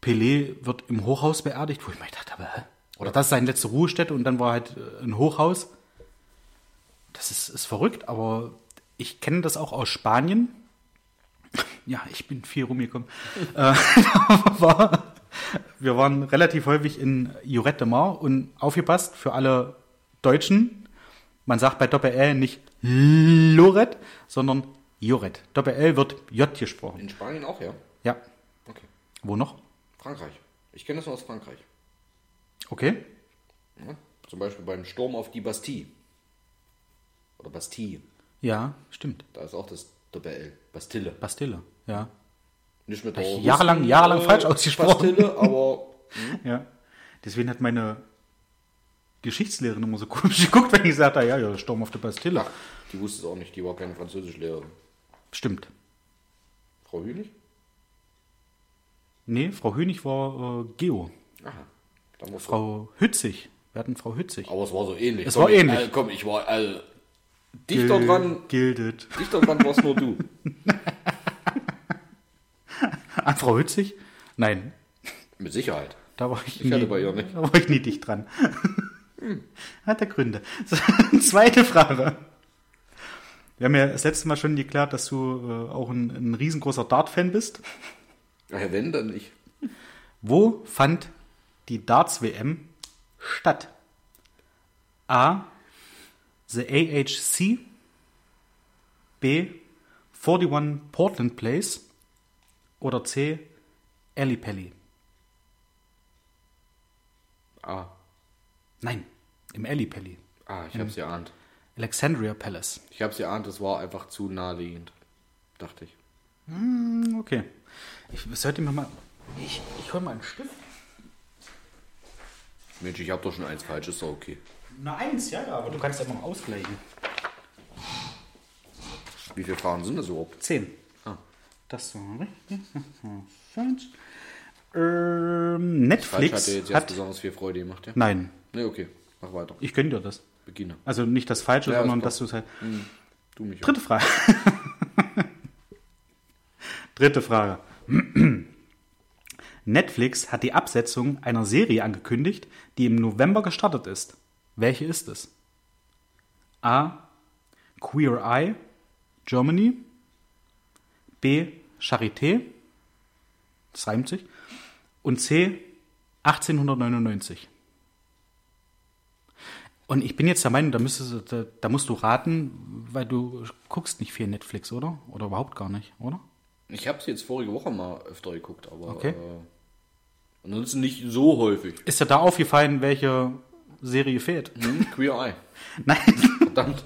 S1: Pelé wird im Hochhaus beerdigt, wo ich mir gedacht habe, hä? oder das ist seine letzte Ruhestätte und dann war halt äh, ein Hochhaus. Das ist, ist verrückt, aber ich kenne das auch aus Spanien. Ja, ich bin viel rumgekommen. äh, (laughs) war, wir waren relativ häufig in Lloret de Mar und aufgepasst für alle Deutschen. Man sagt bei Doppel-L nicht Loret, sondern Joret. Doppel-L wird J gesprochen.
S2: In Spanien auch, ja?
S1: Ja.
S2: Okay.
S1: Wo noch?
S2: Frankreich. Ich kenne das nur aus Frankreich.
S1: Okay.
S2: Ja? Zum Beispiel beim Sturm auf die Bastille. Oder Bastille.
S1: Ja, stimmt.
S2: Da ist auch das Doppel-L. Bastille.
S1: Bastille. Ja.
S2: Nicht mit der
S1: jahrelang-
S2: Russen,
S1: jahrelang falsch ausgesprochen.
S2: Bastille, aber (laughs)
S1: Ja. Deswegen hat meine Geschichtslehrerin immer so komisch (laughs) geguckt, wenn ich sagte, ja, ja, Sturm auf der Bastille.
S2: ach, die wusste es auch nicht. Die war keine Französischlehrerin.
S1: Stimmt.
S2: Frau Hünig?
S1: Nee, Frau Hönig war äh, Geo.
S2: Aha.
S1: Frau Hützig. Wir hatten Frau Hützig.
S2: Aber es war so ähnlich.
S1: Es
S2: komm,
S1: war
S2: ich,
S1: ähnlich.
S2: Äh, komm, ich war äh, dichter dran.
S1: Gildet.
S2: Dichter dran warst nur du.
S1: An (laughs) Frau Hützig? Nein,
S2: Mit Sicherheit.
S1: da war ich,
S2: Ich hatte bei ihr nicht.
S1: Da war ich nie dicht dran. (laughs) Hat er Gründe. (laughs) Zweite Frage. Wir haben ja das letzte Mal schon geklärt, dass du äh, auch ein, ein riesengroßer Dart-Fan bist.
S2: Ja, wenn, dann nicht.
S1: Wo fand die Darts-WM Stadt? A. The AHC. B. 41 Portland Place. Oder C. Ellipelli.
S2: Ah.
S1: Nein, im Ellipelli.
S2: Ah, ich hab's geahnt.
S1: Alexandria Palace.
S2: Ich hab's geahnt, das war einfach zu naheliegend. Dachte ich.
S1: Hm, Okay. Ich sollte mir mal. Ich, ich hol mal einen Stift.
S2: Mensch, ich hab doch schon eins falsch, ist doch okay.
S1: Na, eins, ja, aber du kannst ja mal ausgleichen.
S2: Wie viele Fragen sind das überhaupt?
S1: Zehn.
S2: Ah.
S1: Das war richtig. Falsch. Ähm,
S2: Falsch
S1: Netflix
S2: hat dir jetzt,
S1: hat.
S2: besonders viel Freude gemacht, ja?
S1: Nein,
S2: Ne, okay. Mach weiter.
S1: ich gönne dir das.
S2: Beginne.
S1: Also nicht das Falsche,
S2: Ja,
S1: sondern dass du es halt.
S2: Du mich. auch.
S1: Dritte Frage. (laughs) Dritte Frage. (clears throat) Netflix hat die Absetzung einer Serie angekündigt, die im November gestartet ist. Welche ist es? A. Queer Eye, Germany. B. Charité. Das reimt sich. Und C. 1899. Und ich bin jetzt der Meinung, da, müsstest, da, da musst du raten, weil du guckst nicht viel Netflix, oder? Oder überhaupt gar nicht, oder?
S2: Ich hab's jetzt vorige Woche mal öfter geguckt, aber
S1: Okay.
S2: äh, ansonsten nicht so häufig.
S1: Ist dir da aufgefallen, welche Serie fehlt?
S2: Hm? Queer Eye. (laughs)
S1: Nein,
S2: Verdammt.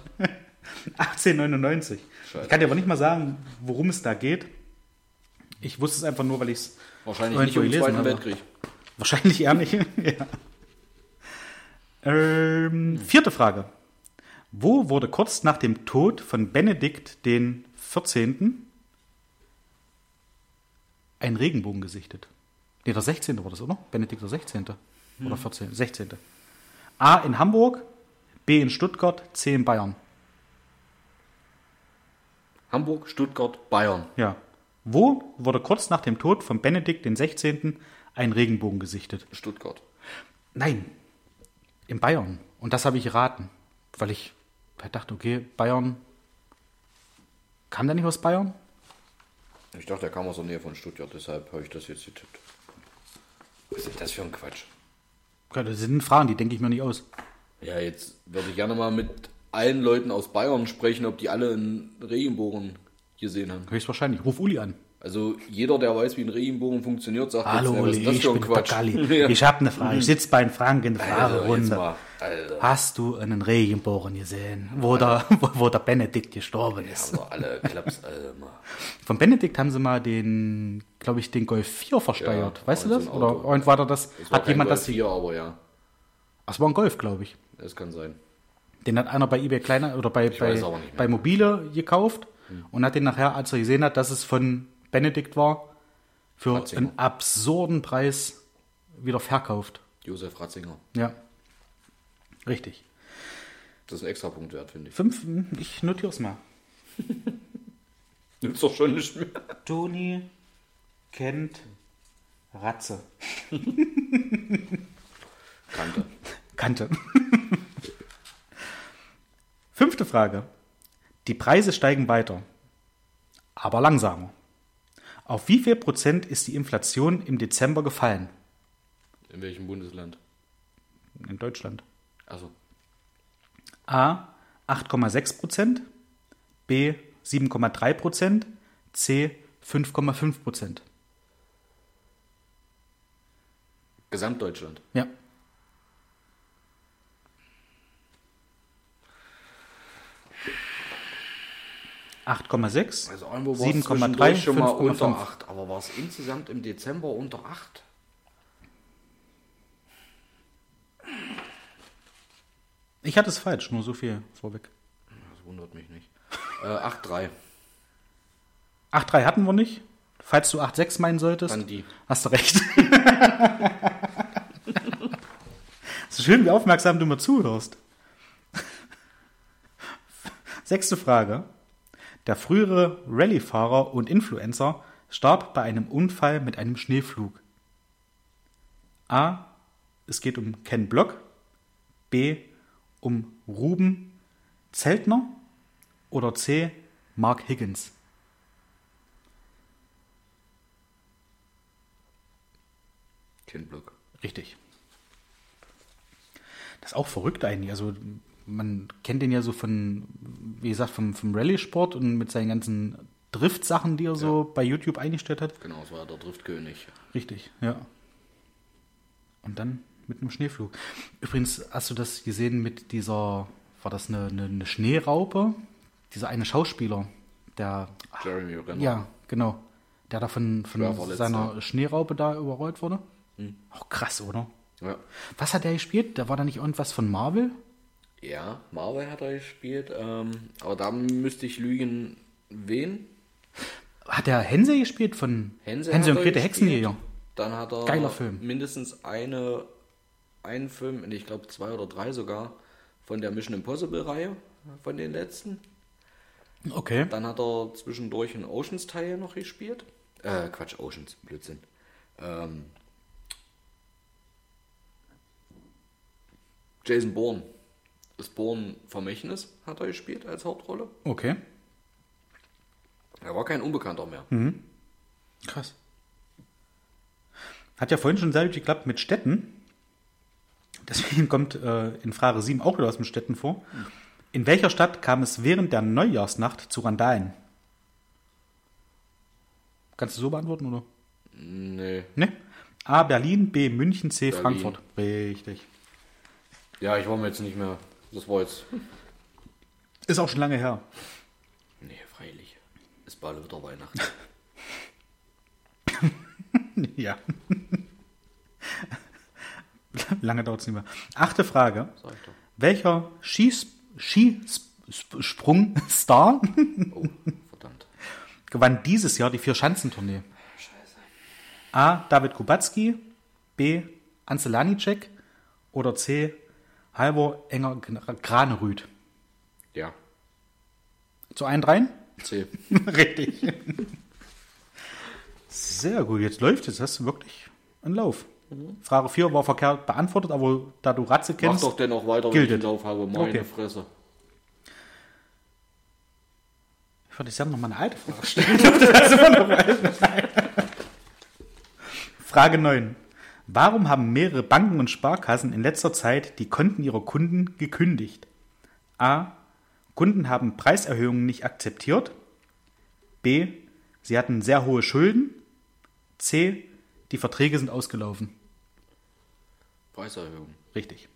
S1: 1899.
S2: Scheiße.
S1: Ich kann dir aber nicht mal sagen, worum es da geht. Ich wusste es einfach nur, weil ich es
S2: Wahrscheinlich nicht im
S1: gelesen
S2: Zweiten
S1: habe.
S2: Weltkrieg.
S1: wahrscheinlich eher nicht. (laughs) ja. ähm, vierte Frage. Wo wurde kurz nach dem Tod von Benedikt den 14. ein Regenbogen gesichtet? Nee, der 16. war das, oder? Benedikt der 16. Oder 14. 16. A in Hamburg, B in Stuttgart, C in Bayern.
S2: Hamburg, Stuttgart, Bayern.
S1: Ja. Wo wurde kurz nach dem Tod von Benedikt 16. ein Regenbogen gesichtet?
S2: Stuttgart.
S1: Nein, in Bayern. Und das habe ich geraten, weil ich dachte, okay, Bayern. Kam der nicht aus Bayern?
S2: Ich dachte, er kam aus der Nähe von Stuttgart, deshalb habe ich das jetzt getippt. Was ist das für ein Quatsch?
S1: Das sind Fragen, die denke ich mir nicht aus.
S2: Ja, jetzt würde ich gerne mal mit allen Leuten aus Bayern sprechen, ob die alle einen Regenbogen gesehen haben.
S1: Höchstwahrscheinlich. Ruf Uli an.
S2: Also jeder, der weiß, wie ein Regenbogen funktioniert, sagt
S1: Hallo
S2: jetzt, ja, was ist das
S1: ich
S2: für ein
S1: bin
S2: Quatsch? (laughs) Ja.
S1: Ich habe eine Frage. Ich sitze bei den Franken in der Fragerunde.
S2: Alter.
S1: Hast du einen Regenbogen gesehen, wo der, wo, wo der Benedikt gestorben ist?
S2: Haben doch alle Klaps, mal. (laughs)
S1: Von Benedikt haben sie mal den, glaube ich, den Golf 4 versteuert.
S2: Ja,
S1: weißt du das? Oder und war da das?
S2: Es
S1: Hat jemand
S2: Golf
S1: das?
S2: 4, aber ja,
S1: Das war ein Golf, glaube ich.
S2: das kann sein.
S1: Den hat einer bei eBay kleiner oder bei, bei,
S2: aber
S1: bei Mobile gekauft und hat den nachher, als er gesehen hat, dass es von Benedikt war, für
S2: Ratzinger.
S1: einen absurden Preis wieder verkauft.
S2: Josef Ratzinger.
S1: Ja. Richtig.
S2: Das ist ein extra Punkt wert, finde ich.
S1: Fünf, ich notiere es mal. (laughs)
S2: Nimm's doch schon nicht mehr.
S1: Toni kennt Ratze. (laughs)
S2: Kannte.
S1: Kannte. (laughs) Fünfte Frage. Die Preise steigen weiter, aber langsamer. Auf wie viel Prozent ist die Inflation im Dezember gefallen?
S2: In welchem Bundesland?
S1: In Deutschland.
S2: Also
S1: A 8,6 Prozent, B 7,3 Prozent, C 5,5 Prozent.
S2: Gesamtdeutschland.
S1: Ja. Acht Komma sechs,
S2: Also irgendwo war es
S1: 7,3,
S2: zwischendurch schon mal unter
S1: 5,5.
S2: 8. Aber war es insgesamt im Dezember unter 8?
S1: Ich hatte es falsch, nur so viel vorweg.
S2: Das wundert mich nicht. Äh, 8,3.
S1: 8,3 hatten wir nicht. Falls du 8,6 meinen solltest,
S2: Dann die.
S1: hast du recht. (laughs) Es ist schön, wie aufmerksam du mir zuhörst. Sechste Frage. Der frühere Rallye-Fahrer und Influencer starb bei einem Unfall mit einem Schneeflug. A. Es geht um Ken Block. B. Um Ruben Zeltner. Oder C. Mark Higgins.
S2: Kindblock.
S1: Richtig. Das ist auch verrückt eigentlich. Also man kennt den ja so von, wie gesagt, vom, vom Rallye-Sport und mit seinen ganzen Drift-Sachen, die er so bei YouTube eingestellt hat.
S2: Genau, das war der Driftkönig.
S1: Richtig, ja. Und dann mit einem Schneeflug. Übrigens, hast du das gesehen mit dieser, war das eine, eine, eine Schneeraupe? Dieser eine Schauspieler, der,
S2: Jeremy Renner.
S1: ja, genau, der da von, von seiner
S2: ja.
S1: Schneeraupe da überrollt wurde.
S2: Hm.
S1: Auch krass, oder?
S2: Ja.
S1: Was hat er gespielt? Da war da nicht irgendwas von Marvel?
S2: Ja, Marvel hat er gespielt, ähm, aber da müsste ich lügen, wen?
S1: Hat er Hänsel gespielt von
S2: Hänsel hat
S1: und
S2: gespielt.
S1: Hexenjäger?
S2: Dann hat er
S1: Geiler Film.
S2: mindestens eine, einen Film, ich glaube zwei oder drei sogar, von der Mission Impossible Reihe, von den letzten.
S1: Okay.
S2: Dann hat er zwischendurch einen Oceans-Teil noch gespielt. Äh, Quatsch, Oceans, Blödsinn. Ähm, Jason Bourne. Das Bourne Vermächtnis hat er gespielt als Hauptrolle.
S1: Okay.
S2: Er war kein Unbekannter mehr.
S1: Krass. Hat ja vorhin schon sehr gut geklappt mit Städten. Deswegen kommt äh, in Frage 7 auch wieder was mit Städten vor. In welcher Stadt kam es während der Neujahrsnacht zu Randalen? Kannst du so beantworten, oder?
S2: Nee.
S1: Ne? A. Berlin, B. München, C.
S2: Berlin.
S1: Frankfurt. Richtig.
S2: Ja, ich war mir jetzt nicht mehr. Das war jetzt.
S1: Ist auch schon lange her.
S2: Nee, freilich. Ist bald wieder Weihnachten. (laughs)
S1: ja. (laughs) lange dauert es nicht mehr. Achte Frage.
S2: Sag ich doch.
S1: Welcher Skis Skisprung-Star (laughs)
S2: Oh, verdammt.
S1: gewann dieses Jahr die Vier-Schanzentournee?
S2: Scheiße.
S1: A. David Kubacki, B. Ansel Lanicek oder C. Halvor Enger Granerüth.
S2: Ja.
S1: Zu allen dreien?
S2: C. (laughs)
S1: Richtig. Sehr gut, jetzt läuft es. Hast du wirklich einen Lauf. Frage 4 war verkehrt beantwortet, aber da du Ratze
S2: Mach
S1: kennst,
S2: doch dennoch weiter, wenn
S1: gilt
S2: ich
S1: es.
S2: den Lauf habe. Meine
S1: Okay.
S2: Fresse.
S1: ich würde jetzt noch mal eine alte Frage stellen. (laughs) Frage 9. Warum haben mehrere Banken und Sparkassen in letzter Zeit die Konten ihrer Kunden gekündigt? A. Kunden haben Preiserhöhungen nicht akzeptiert. B. Sie hatten sehr hohe Schulden. C. Die Verträge sind ausgelaufen.
S2: Preiserhöhung.
S1: Richtig.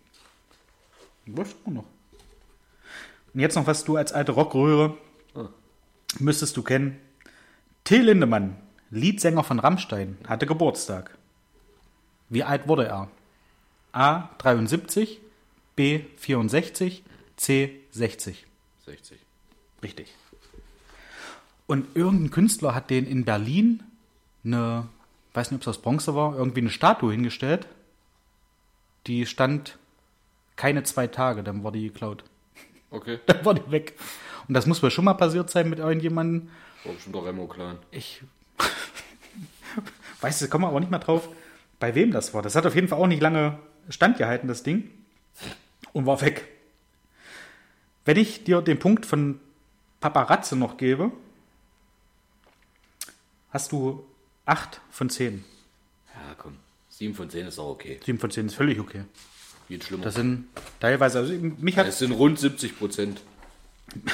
S1: Läuft auch noch. Und jetzt noch, was du als alte Rockröhre
S2: Ah.
S1: müsstest du kennen. Till Lindemann, Leadsänger von Rammstein, hatte Geburtstag. Wie alt wurde er? A. 73, B. 64, C. 60.
S2: 60.
S1: Richtig. Und irgendein Künstler hat den in Berlin eine, weiß nicht, ob es aus Bronze war, irgendwie eine Statue hingestellt. Die stand keine zwei Tage, dann war die geklaut.
S2: Okay. (laughs)
S1: Dann war die weg. Und das muss wohl schon mal passiert sein mit irgendjemandem.
S2: War bestimmt der Remo Clan.
S1: Ich (laughs) weiß, da kommen wir aber nicht mehr drauf, bei wem das war. Das hat auf jeden Fall auch nicht lange standgehalten, das Ding. Und war weg. Wenn ich dir den Punkt von Paparazzi noch gebe, hast du 8 von 10.
S2: Ja, komm. 7 von 10 ist auch okay.
S1: 7 von 10 ist völlig okay.
S2: Geht schlimmer.
S1: Das sind teilweise, also mich hat,
S2: es sind rund 70 Prozent.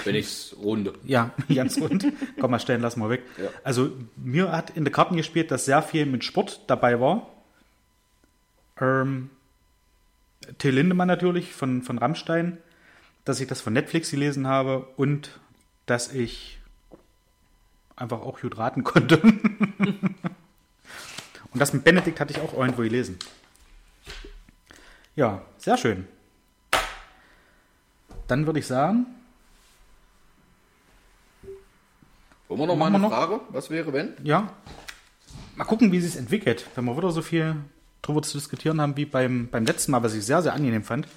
S2: Wenn ich es runde.
S1: ja, (laughs) ganz rund. Komm mal stellen, lass mal weg.
S2: Ja.
S1: Also mir hat in der Karten gespielt, dass sehr viel mit Sport dabei war. Ähm, Till Lindemann natürlich von, von Rammstein, dass ich das von Netflix gelesen habe und dass ich einfach auch gut raten (laughs) konnte. und das mit Benedikt hatte ich auch irgendwo gelesen. Ja, sehr schön. Dann würde ich sagen,
S2: Wollen wir noch mal eine
S1: noch?
S2: Frage? Was wäre, wenn?
S1: ja, mal gucken, wie es sich entwickelt. Wenn wir wieder so viel drüber zu diskutieren haben wie beim, beim letzten Mal, was ich sehr, sehr angenehm fand,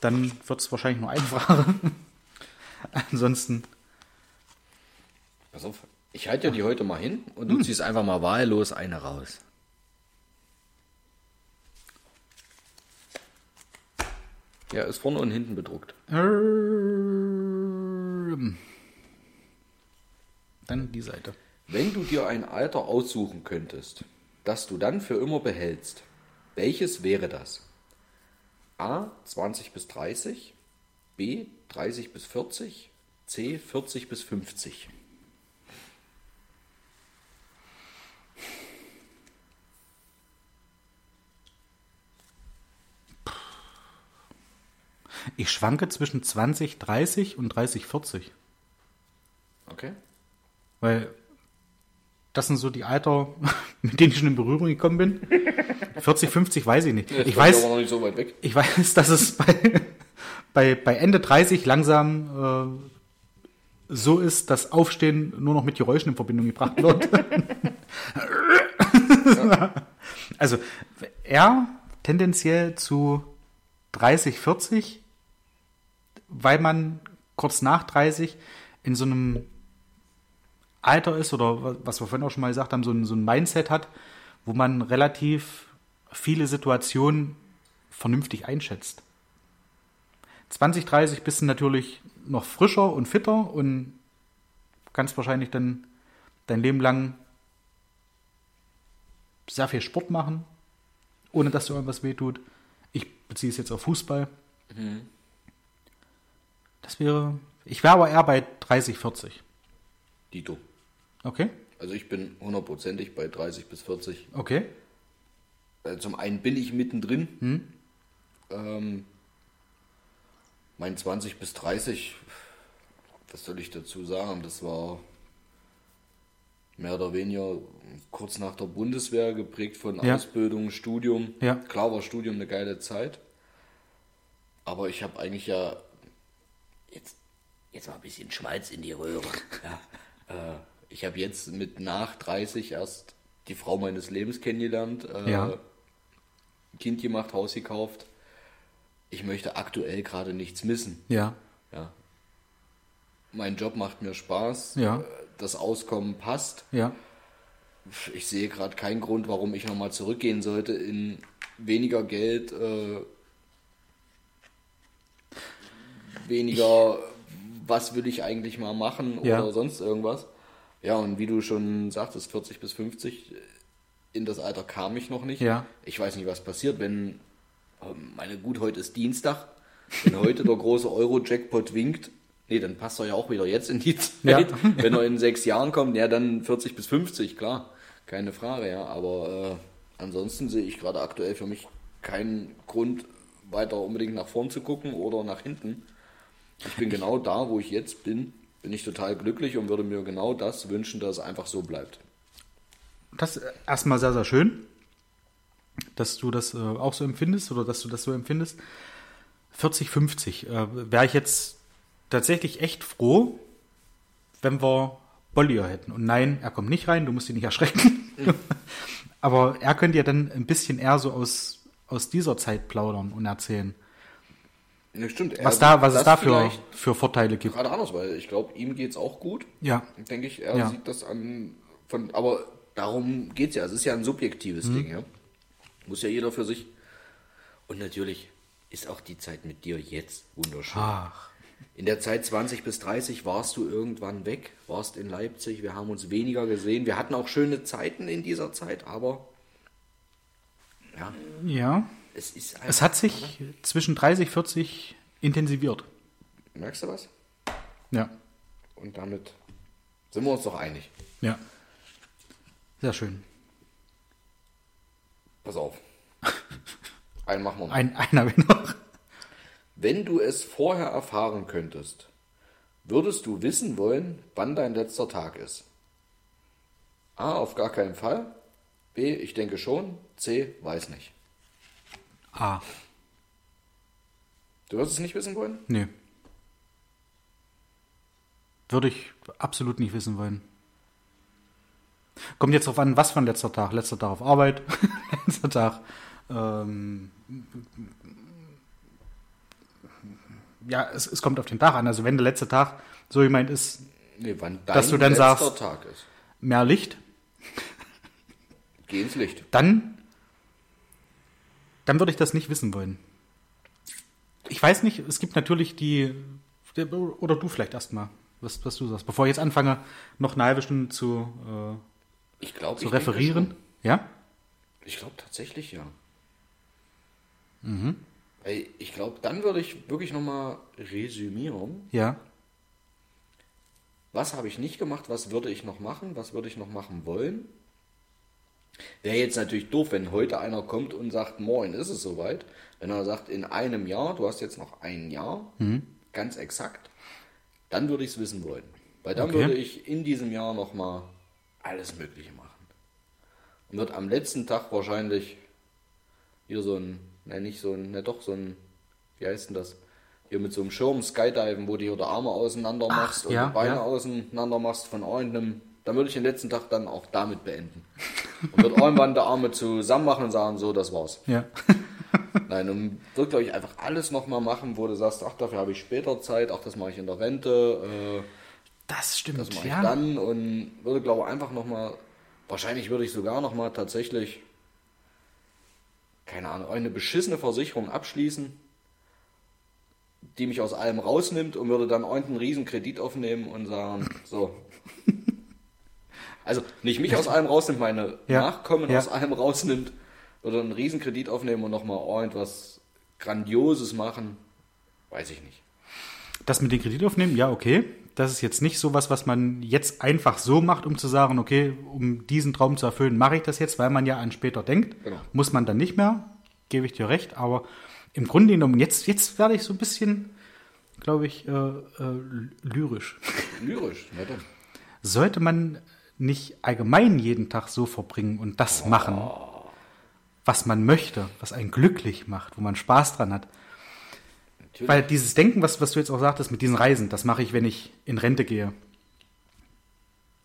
S1: dann wird es wahrscheinlich nur eine Frage. (laughs) Ansonsten,
S2: Pass auf. Ich halte die heute mal hin und du ziehst einfach mal wahllos eine raus. Ja, ist vorne und hinten bedruckt.
S1: ähm, dann die Seite.
S2: Wenn du dir ein Alter aussuchen könntest, das du dann für immer behältst, welches wäre das? A 20 bis 30, B 30 bis 40, C 40 bis 50.
S1: Ich schwanke zwischen 20, 30 und 30, 40.
S2: Okay.
S1: Weil das sind so die Alter, (laughs) mit denen ich schon in Berührung gekommen bin. (laughs) 40, 50 weiß ich nicht.
S2: Jetzt
S1: Ich weiß,
S2: nicht so weit weg.
S1: ich weiß, dass es bei, bei, bei Ende 30 langsam äh, so ist, dass Aufstehen nur noch mit Geräuschen in Verbindung gebracht wird. (laughs) also er tendenziell zu 30, 40, weil man kurz nach 30 in so einem Alter ist oder was wir vorhin auch schon mal gesagt haben, so ein, so ein Mindset hat, wo man relativ viele Situationen vernünftig einschätzt. 20, 30 bist du natürlich noch frischer und fitter und kannst wahrscheinlich dann dein Leben lang sehr viel Sport machen, ohne dass dir irgendwas wehtut. Ich beziehe es jetzt auf Fußball. Das wäre, ich wäre aber eher bei 30, 40.
S2: Dito.
S1: Okay?
S2: Also ich bin hundertprozentig bei 30 bis 40.
S1: Okay?
S2: Äh, Zum einen bin ich mittendrin.
S1: Hm?
S2: Ähm, mein 20 bis 30, was soll ich dazu sagen? Das war mehr oder weniger kurz nach der Bundeswehr geprägt von
S1: Ja.
S2: Ausbildung, Studium.
S1: Ja.
S2: Klar war Studium eine geile Zeit. Aber ich habe eigentlich ja jetzt, jetzt mal ein bisschen Schmalz in die Röhre. (laughs) ja. äh, ich habe jetzt mit nach 30 erst die Frau meines Lebens kennengelernt. Äh,
S1: Ja.
S2: Kind gemacht, Haus gekauft. Ich möchte aktuell gerade nichts missen.
S1: Ja.
S2: Ja. Mein Job macht mir Spaß.
S1: Ja.
S2: Äh, Das Auskommen passt.
S1: Ja.
S2: Ich sehe gerade keinen Grund, warum ich nochmal zurückgehen sollte in weniger Geld, äh, weniger, was will ich eigentlich mal machen oder
S1: Ja.
S2: sonst irgendwas. Ja, und wie du schon sagtest, 40 bis 50, in das Alter kam ich noch nicht.
S1: Ja.
S2: Ich weiß nicht, was passiert, wenn, ähm, meine gut, heute ist Dienstag, wenn heute der große Euro-Jackpot winkt, nee, dann passt er ja auch wieder jetzt in die (laughs) Zeit.
S1: Ja.
S2: Wenn er in sechs Jahren kommt, ja, dann 40 bis 50, klar, keine Frage, ja. Aber äh, ansonsten sehe ich gerade aktuell für mich keinen Grund, weiter unbedingt nach vorn zu gucken oder nach hinten. Ich bin genau da, wo ich jetzt bin, bin ich total glücklich und würde mir genau das wünschen, dass es einfach so bleibt.
S1: Das ist erstmal sehr, sehr schön, dass du das äh, auch so empfindest oder dass du das so empfindest. 40, 50 äh, wäre ich jetzt tatsächlich echt froh, wenn wir Bollier hätten. Und nein, er kommt nicht rein, du musst ihn nicht erschrecken. (laughs) Aber er könnte ja dann ein bisschen eher so aus, aus dieser Zeit plaudern und erzählen,
S2: Ja, stimmt.
S1: was, da, was es da für Vorteile gibt.
S2: Gerade anders, weil ich glaube, ihm geht es auch gut.
S1: Ja,
S2: denke ich. Er
S1: Ja.
S2: sieht das an. Von, aber darum geht es ja. Es ist ja ein subjektives
S1: Mhm.
S2: Ding. Ja? Muss ja jeder für sich. Und natürlich ist auch die Zeit mit dir jetzt wunderschön.
S1: ach,
S2: In der Zeit 20 bis 30 warst du irgendwann weg, warst in Leipzig. Wir haben uns weniger gesehen. Wir hatten auch schöne Zeiten in dieser Zeit, aber ja,
S1: ja.
S2: Es ist
S1: Es hat sich zwischen 30, 40 intensiviert.
S2: Merkst du was?
S1: Ja,
S2: Und damit sind wir uns doch einig.
S1: ja. Sehr schön.
S2: Pass auf. (laughs) Einen machen wir noch.
S1: Ein, einer will noch.
S2: Wenn du es vorher erfahren könntest, würdest du wissen wollen, wann dein letzter Tag ist? A. Auf gar keinen Fall. B. Ich denke schon. C. Weiß nicht.
S1: Ah,
S2: Du wirst es nicht wissen wollen?
S1: nee. Würde ich absolut nicht wissen wollen. Kommt jetzt drauf an, was für ein letzter Tag. Letzter Tag auf Arbeit, (laughs) letzter Tag. Ähm, ja, es, es kommt auf den Tag an. Also wenn der letzte Tag so gemeint ist,
S2: Nee,
S1: Dass du dann sagst-
S2: Tag ist.
S1: mehr Licht,
S2: Geh ins Licht.
S1: dann, dann würde ich das nicht wissen wollen. Ich weiß nicht, es gibt natürlich die, oder du vielleicht erstmal, was, was du sagst, bevor ich jetzt anfange, noch eine halbe Stunde zu, äh,
S2: Ich glaube,
S1: zu referieren. Ja?
S2: Ich glaube tatsächlich ja.
S1: Mhm.
S2: Ich glaube, dann würde ich wirklich nochmal resümieren.
S1: Ja.
S2: Was habe ich nicht gemacht? Was würde ich noch machen? Was würde ich noch machen wollen? Wäre jetzt natürlich doof, wenn heute einer kommt und sagt, moin, ist es soweit. Wenn er sagt, in einem Jahr, du hast jetzt noch ein Jahr, ganz exakt, dann würde ich es wissen wollen. Weil dann
S1: Okay.
S2: würde ich in diesem Jahr nochmal alles Mögliche machen. Und wird am letzten Tag wahrscheinlich hier so ein, ne, nicht so ein, ne, doch so ein, wie heißt denn das? Hier mit so einem Schirm Skydiven, wo du hier die Arme auseinander
S1: Ach,
S2: machst und
S1: ja,
S2: die Beine
S1: ja.
S2: auseinander machst von irgendeinem. Dann würde ich den letzten Tag dann auch damit beenden. Und würde irgendwann die Arme zusammen machen und sagen, so, das war's.
S1: Ja. (laughs)
S2: Nein, und würde, glaube ich, einfach alles nochmal machen, wo du sagst, ach, dafür habe ich später Zeit, ach, das mache ich in der Rente, äh,
S1: Das stimmt.
S2: das mache
S1: ja.
S2: ich dann und würde, glaube ich, einfach nochmal, wahrscheinlich würde ich sogar nochmal tatsächlich, keine Ahnung, eine beschissene Versicherung abschließen, die mich aus allem rausnimmt und würde dann irgendeinen riesen Kredit aufnehmen und sagen, so. (laughs) Also nicht mich aus allem rausnimmt, meine
S1: Ja.
S2: Nachkommen
S1: Ja.
S2: aus allem rausnimmt, würde einen riesen Kredit aufnehmen und nochmal irgendwas Grandioses machen, weiß ich nicht.
S1: Das mit den Kredit aufnehmen, ja, okay. Das ist jetzt nicht sowas, was man jetzt einfach so macht, um zu sagen, okay, um diesen Traum zu erfüllen, mache ich das jetzt, weil man ja an später denkt.
S2: Genau.
S1: Muss man dann nicht mehr, gebe ich dir recht. Aber im Grunde genommen, jetzt, jetzt werde ich so ein bisschen, glaube ich, äh, äh, lyrisch.
S2: Lyrisch, ne dann.
S1: Sollte man nicht allgemein jeden Tag so verbringen und das machen, was man möchte, was einen glücklich macht, wo man Spaß dran hat.
S2: Natürlich.
S1: Weil dieses Denken, was, was du jetzt auch sagtest mit diesen Reisen, das mache ich, wenn ich in Rente gehe.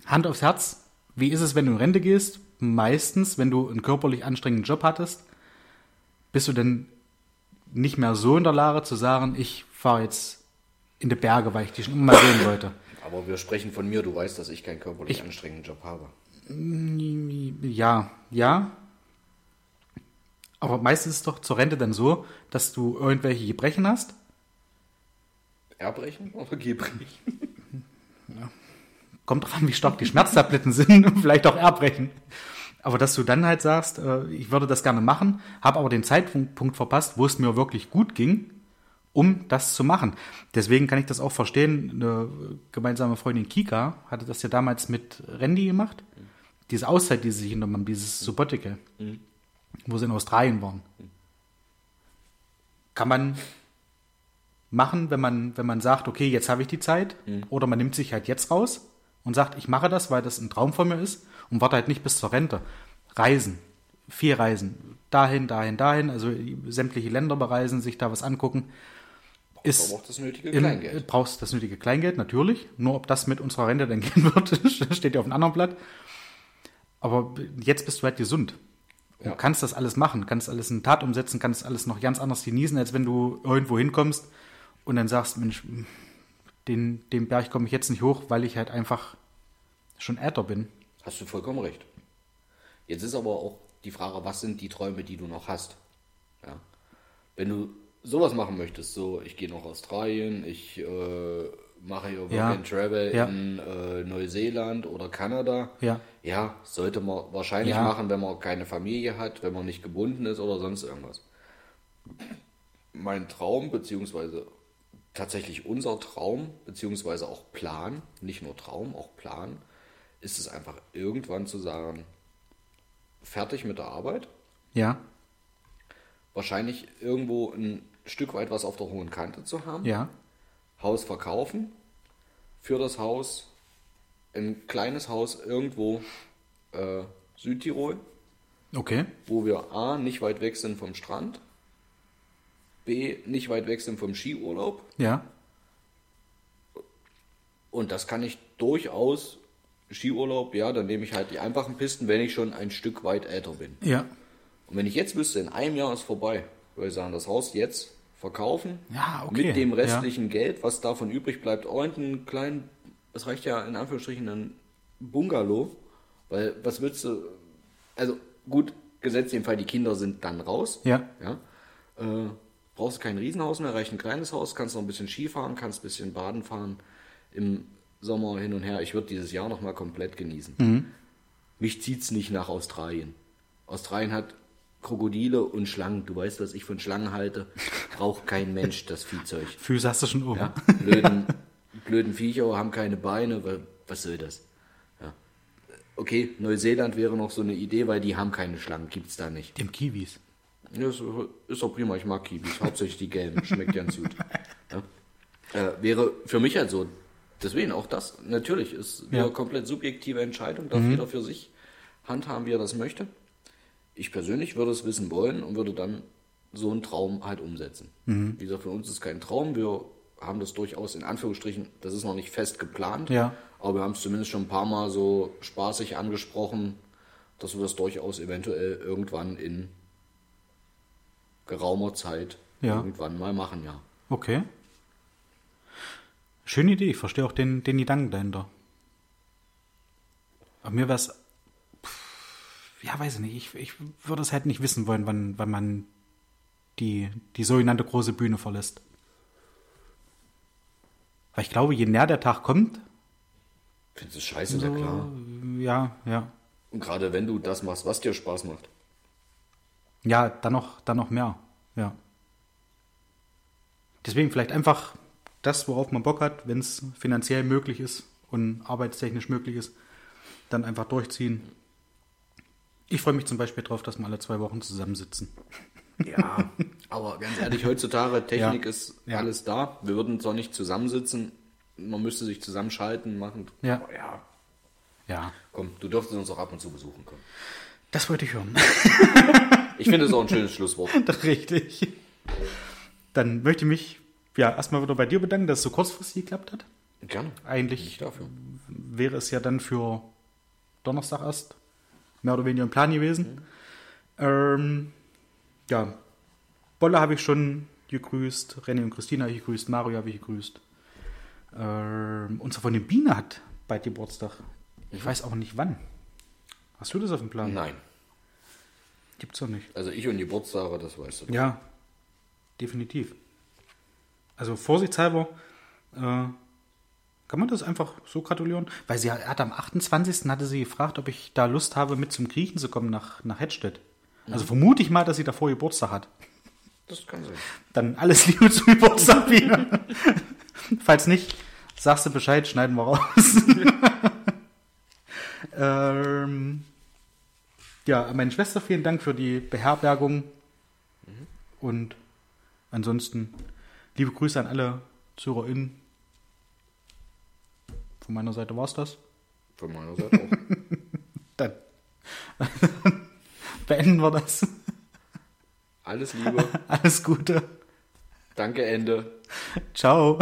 S1: Hand aufs Herz, wie ist es, wenn du in Rente gehst? Meistens, wenn du einen körperlich anstrengenden Job hattest, bist du denn nicht mehr so in der Lage zu sagen, ich fahre jetzt in die Berge, weil ich die schon immer sehen wollte.
S2: Aber wir sprechen von mir, du weißt, dass ich keinen körperlich
S1: Ich-
S2: anstrengenden Job habe.
S1: Ja, ja. Aber meistens ist es doch zur Rente dann so, dass du irgendwelche Gebrechen hast.
S2: Erbrechen oder Gebrechen?
S1: Kommt drauf an, wie stark die Schmerztabletten (laughs) sind und vielleicht auch Erbrechen. Aber dass du dann halt sagst, äh, ich würde das gerne machen, habe aber den Zeitpunkt verpasst, wo es mir wirklich gut ging, um das zu machen. Deswegen kann ich das auch verstehen. Eine gemeinsame Freundin Kika hatte das ja damals mit Randy gemacht. Diese Auszeit, die sie sich genommen haben, dieses Sabbatical, wo sie in Australien waren. Kann man machen, wenn man, wenn man sagt, okay, jetzt habe ich die Zeit, oder man nimmt sich halt jetzt raus und sagt, ich mache das, weil das ein Traum von mir ist und warte halt nicht bis zur Rente. Reisen, viel Reisen, dahin, dahin, dahin, also sämtliche Länder bereisen, sich da was angucken, ist
S2: auch das nötige
S1: im-
S2: Kleingeld.
S1: brauchst das nötige Kleingeld, natürlich. Nur ob das mit unserer Rente dann (laughs) gehen wird, (laughs) steht ja auf einem anderen Blatt. Aber jetzt bist du halt gesund. Und
S2: Ja.
S1: kannst das alles machen, kannst alles in Tat umsetzen, kannst alles noch ganz anders genießen, als wenn du irgendwo hinkommst und dann sagst, Mensch, den, den Berg komme ich jetzt nicht hoch, weil ich halt einfach schon älter bin.
S2: Hast du vollkommen recht. Jetzt ist aber auch die Frage, was sind die Träume, die du noch hast? Ja. Wenn du sowas machen möchtest, so ich gehe nach Australien, ich äh, mache hier Work
S1: Ja.
S2: and Travel
S1: Ja.
S2: in äh, Neuseeland oder Kanada.
S1: Ja.
S2: Ja, sollte man wahrscheinlich
S1: Ja.
S2: machen, wenn man keine Familie hat, wenn man nicht gebunden ist oder sonst irgendwas. Mein Traum, beziehungsweise tatsächlich unser Traum, beziehungsweise auch Plan, nicht nur Traum, auch Plan, ist es einfach irgendwann zu sagen, fertig mit der Arbeit,
S1: Ja,
S2: wahrscheinlich irgendwo ein Stück weit was auf der hohen Kante zu haben,
S1: ja,
S2: Haus verkaufen, für das Haus ein kleines Haus irgendwo äh, Südtirol,
S1: okay.
S2: wo wir A, nicht weit weg sind vom Strand, B, nicht weit weg sind vom Skiurlaub
S1: Ja,
S2: und das kann ich durchaus, Skiurlaub, ja, dann nehme ich halt die einfachen Pisten, wenn ich schon ein Stück weit älter bin.
S1: ja.
S2: Und wenn ich jetzt wüsste, in einem Jahr ist vorbei, würde ich sagen, das Haus jetzt verkaufen,
S1: Ja, okay,
S2: mit dem
S1: ja.
S2: restlichen Geld, was davon übrig bleibt, irgendeinen kleinen, es reicht ja in Anführungsstrichen ein Bungalow, weil was willst du, also gut, gesetzt den Fall, die Kinder sind dann raus,
S1: Ja.
S2: ja, äh, brauchst kein Riesenhaus mehr, reicht ein kleines Haus, kannst noch ein bisschen Ski fahren, kannst ein bisschen Baden fahren, im Sommer hin und her. Ich würde dieses Jahr noch mal komplett genießen.
S1: Mhm.
S2: Mich zieht's nicht nach Australien. Australien hat Krokodile und Schlangen. Du weißt, was ich von Schlangen halte. Braucht kein Mensch das Viehzeug.
S1: Füße hast du schon oben.
S2: Ja, blöden, blöden Viecher haben keine Beine. wa- Was soll das? Ja. Okay, Neuseeland wäre noch so eine Idee, weil die haben keine Schlangen. Gibt's da nicht.
S1: Dem Kiwis.
S2: Ja, ist, ist auch prima, ich mag Kiwis. Hauptsächlich die gelben. Schmeckt ganz gut. Ja. Äh, wäre für mich halt so. Deswegen auch das. Natürlich ist eine komplett subjektive Entscheidung. Darf jeder für sich handhaben, wie er das möchte. Ich persönlich würde es wissen wollen und würde dann so einen Traum halt umsetzen. Wie gesagt, für uns ist es kein Traum. Wir haben das durchaus in Anführungsstrichen, das ist noch nicht fest geplant.
S1: Ja.
S2: Aber wir haben es zumindest schon ein paar Mal so spaßig angesprochen, dass wir das durchaus eventuell irgendwann in geraumer Zeit
S1: Ja.
S2: irgendwann mal machen, ja.
S1: Okay. Schöne Idee. Ich verstehe auch den, den Gedanken dahinter. Aber mir wäre es. Ja, weiß ich nicht. Ich, ich würde es halt nicht wissen wollen, wann, wann man die, die sogenannte große Bühne verlässt. Weil ich glaube, je näher der Tag kommt,
S2: Findest du scheiße, na klar.
S1: ja, ja.
S2: Und gerade wenn du das machst, was dir Spaß macht.
S1: Ja, dann noch, dann noch mehr. Ja. Deswegen vielleicht einfach das, worauf man Bock hat, wenn es finanziell möglich ist und arbeitstechnisch möglich ist, dann einfach durchziehen. Ich freue mich zum Beispiel drauf, dass wir alle zwei Wochen zusammensitzen.
S2: Ja, aber ganz ehrlich, heutzutage, Technik
S1: Ja.
S2: ist
S1: Ja.
S2: alles da. Wir würden zwar nicht zusammensitzen, man müsste sich zusammenschalten, machen.
S1: Ja.
S2: Aber ja,
S1: Ja,
S2: komm, du dürftest uns auch ab und zu besuchen kommen.
S1: das wollte ich hören.
S2: Ich finde es auch ein schönes Schlusswort. (laughs)
S1: Richtig. Dann möchte ich mich ja erstmal wieder bei dir bedanken, dass es so kurzfristig geklappt hat.
S2: Gerne.
S1: Eigentlich wäre es ja dann für Donnerstag erst mehr oder weniger ein Plan gewesen. Ähm, ja, Bolle habe ich schon gegrüßt, René und Christina habe ich gegrüßt, Mario habe ich gegrüßt. Ähm, unser von der Biene hat bald Geburtstag. Ich weiß auch nicht wann. Hast du das auf dem Plan?
S2: Nein.
S1: Gibt's doch nicht.
S2: Also ich und Geburtstage, das weißt du.
S1: Ja, definitiv. Also vorsichtshalber äh, kann man das einfach so gratulieren. Weil sie hat, am 28. hatte sie gefragt, ob ich da Lust habe, mit zum Griechen zu kommen nach, nach Hettstedt. Also vermute ich mal, dass sie davor Geburtstag hat.
S2: Das kann sein.
S1: Dann alles Liebe zum Geburtstag wieder. (laughs) Falls nicht, sagst du Bescheid, schneiden wir raus. (laughs) ähm, ja, an meine Schwester vielen Dank für die Beherbergung. Und ansonsten liebe Grüße an alle ZuhörerInnen. Von meiner Seite war es das.
S2: Von meiner Seite auch. (laughs)
S1: Dann (laughs) beenden wir das.
S2: Alles Liebe. (laughs)
S1: Alles Gute.
S2: Danke, Ende.
S1: Ciao.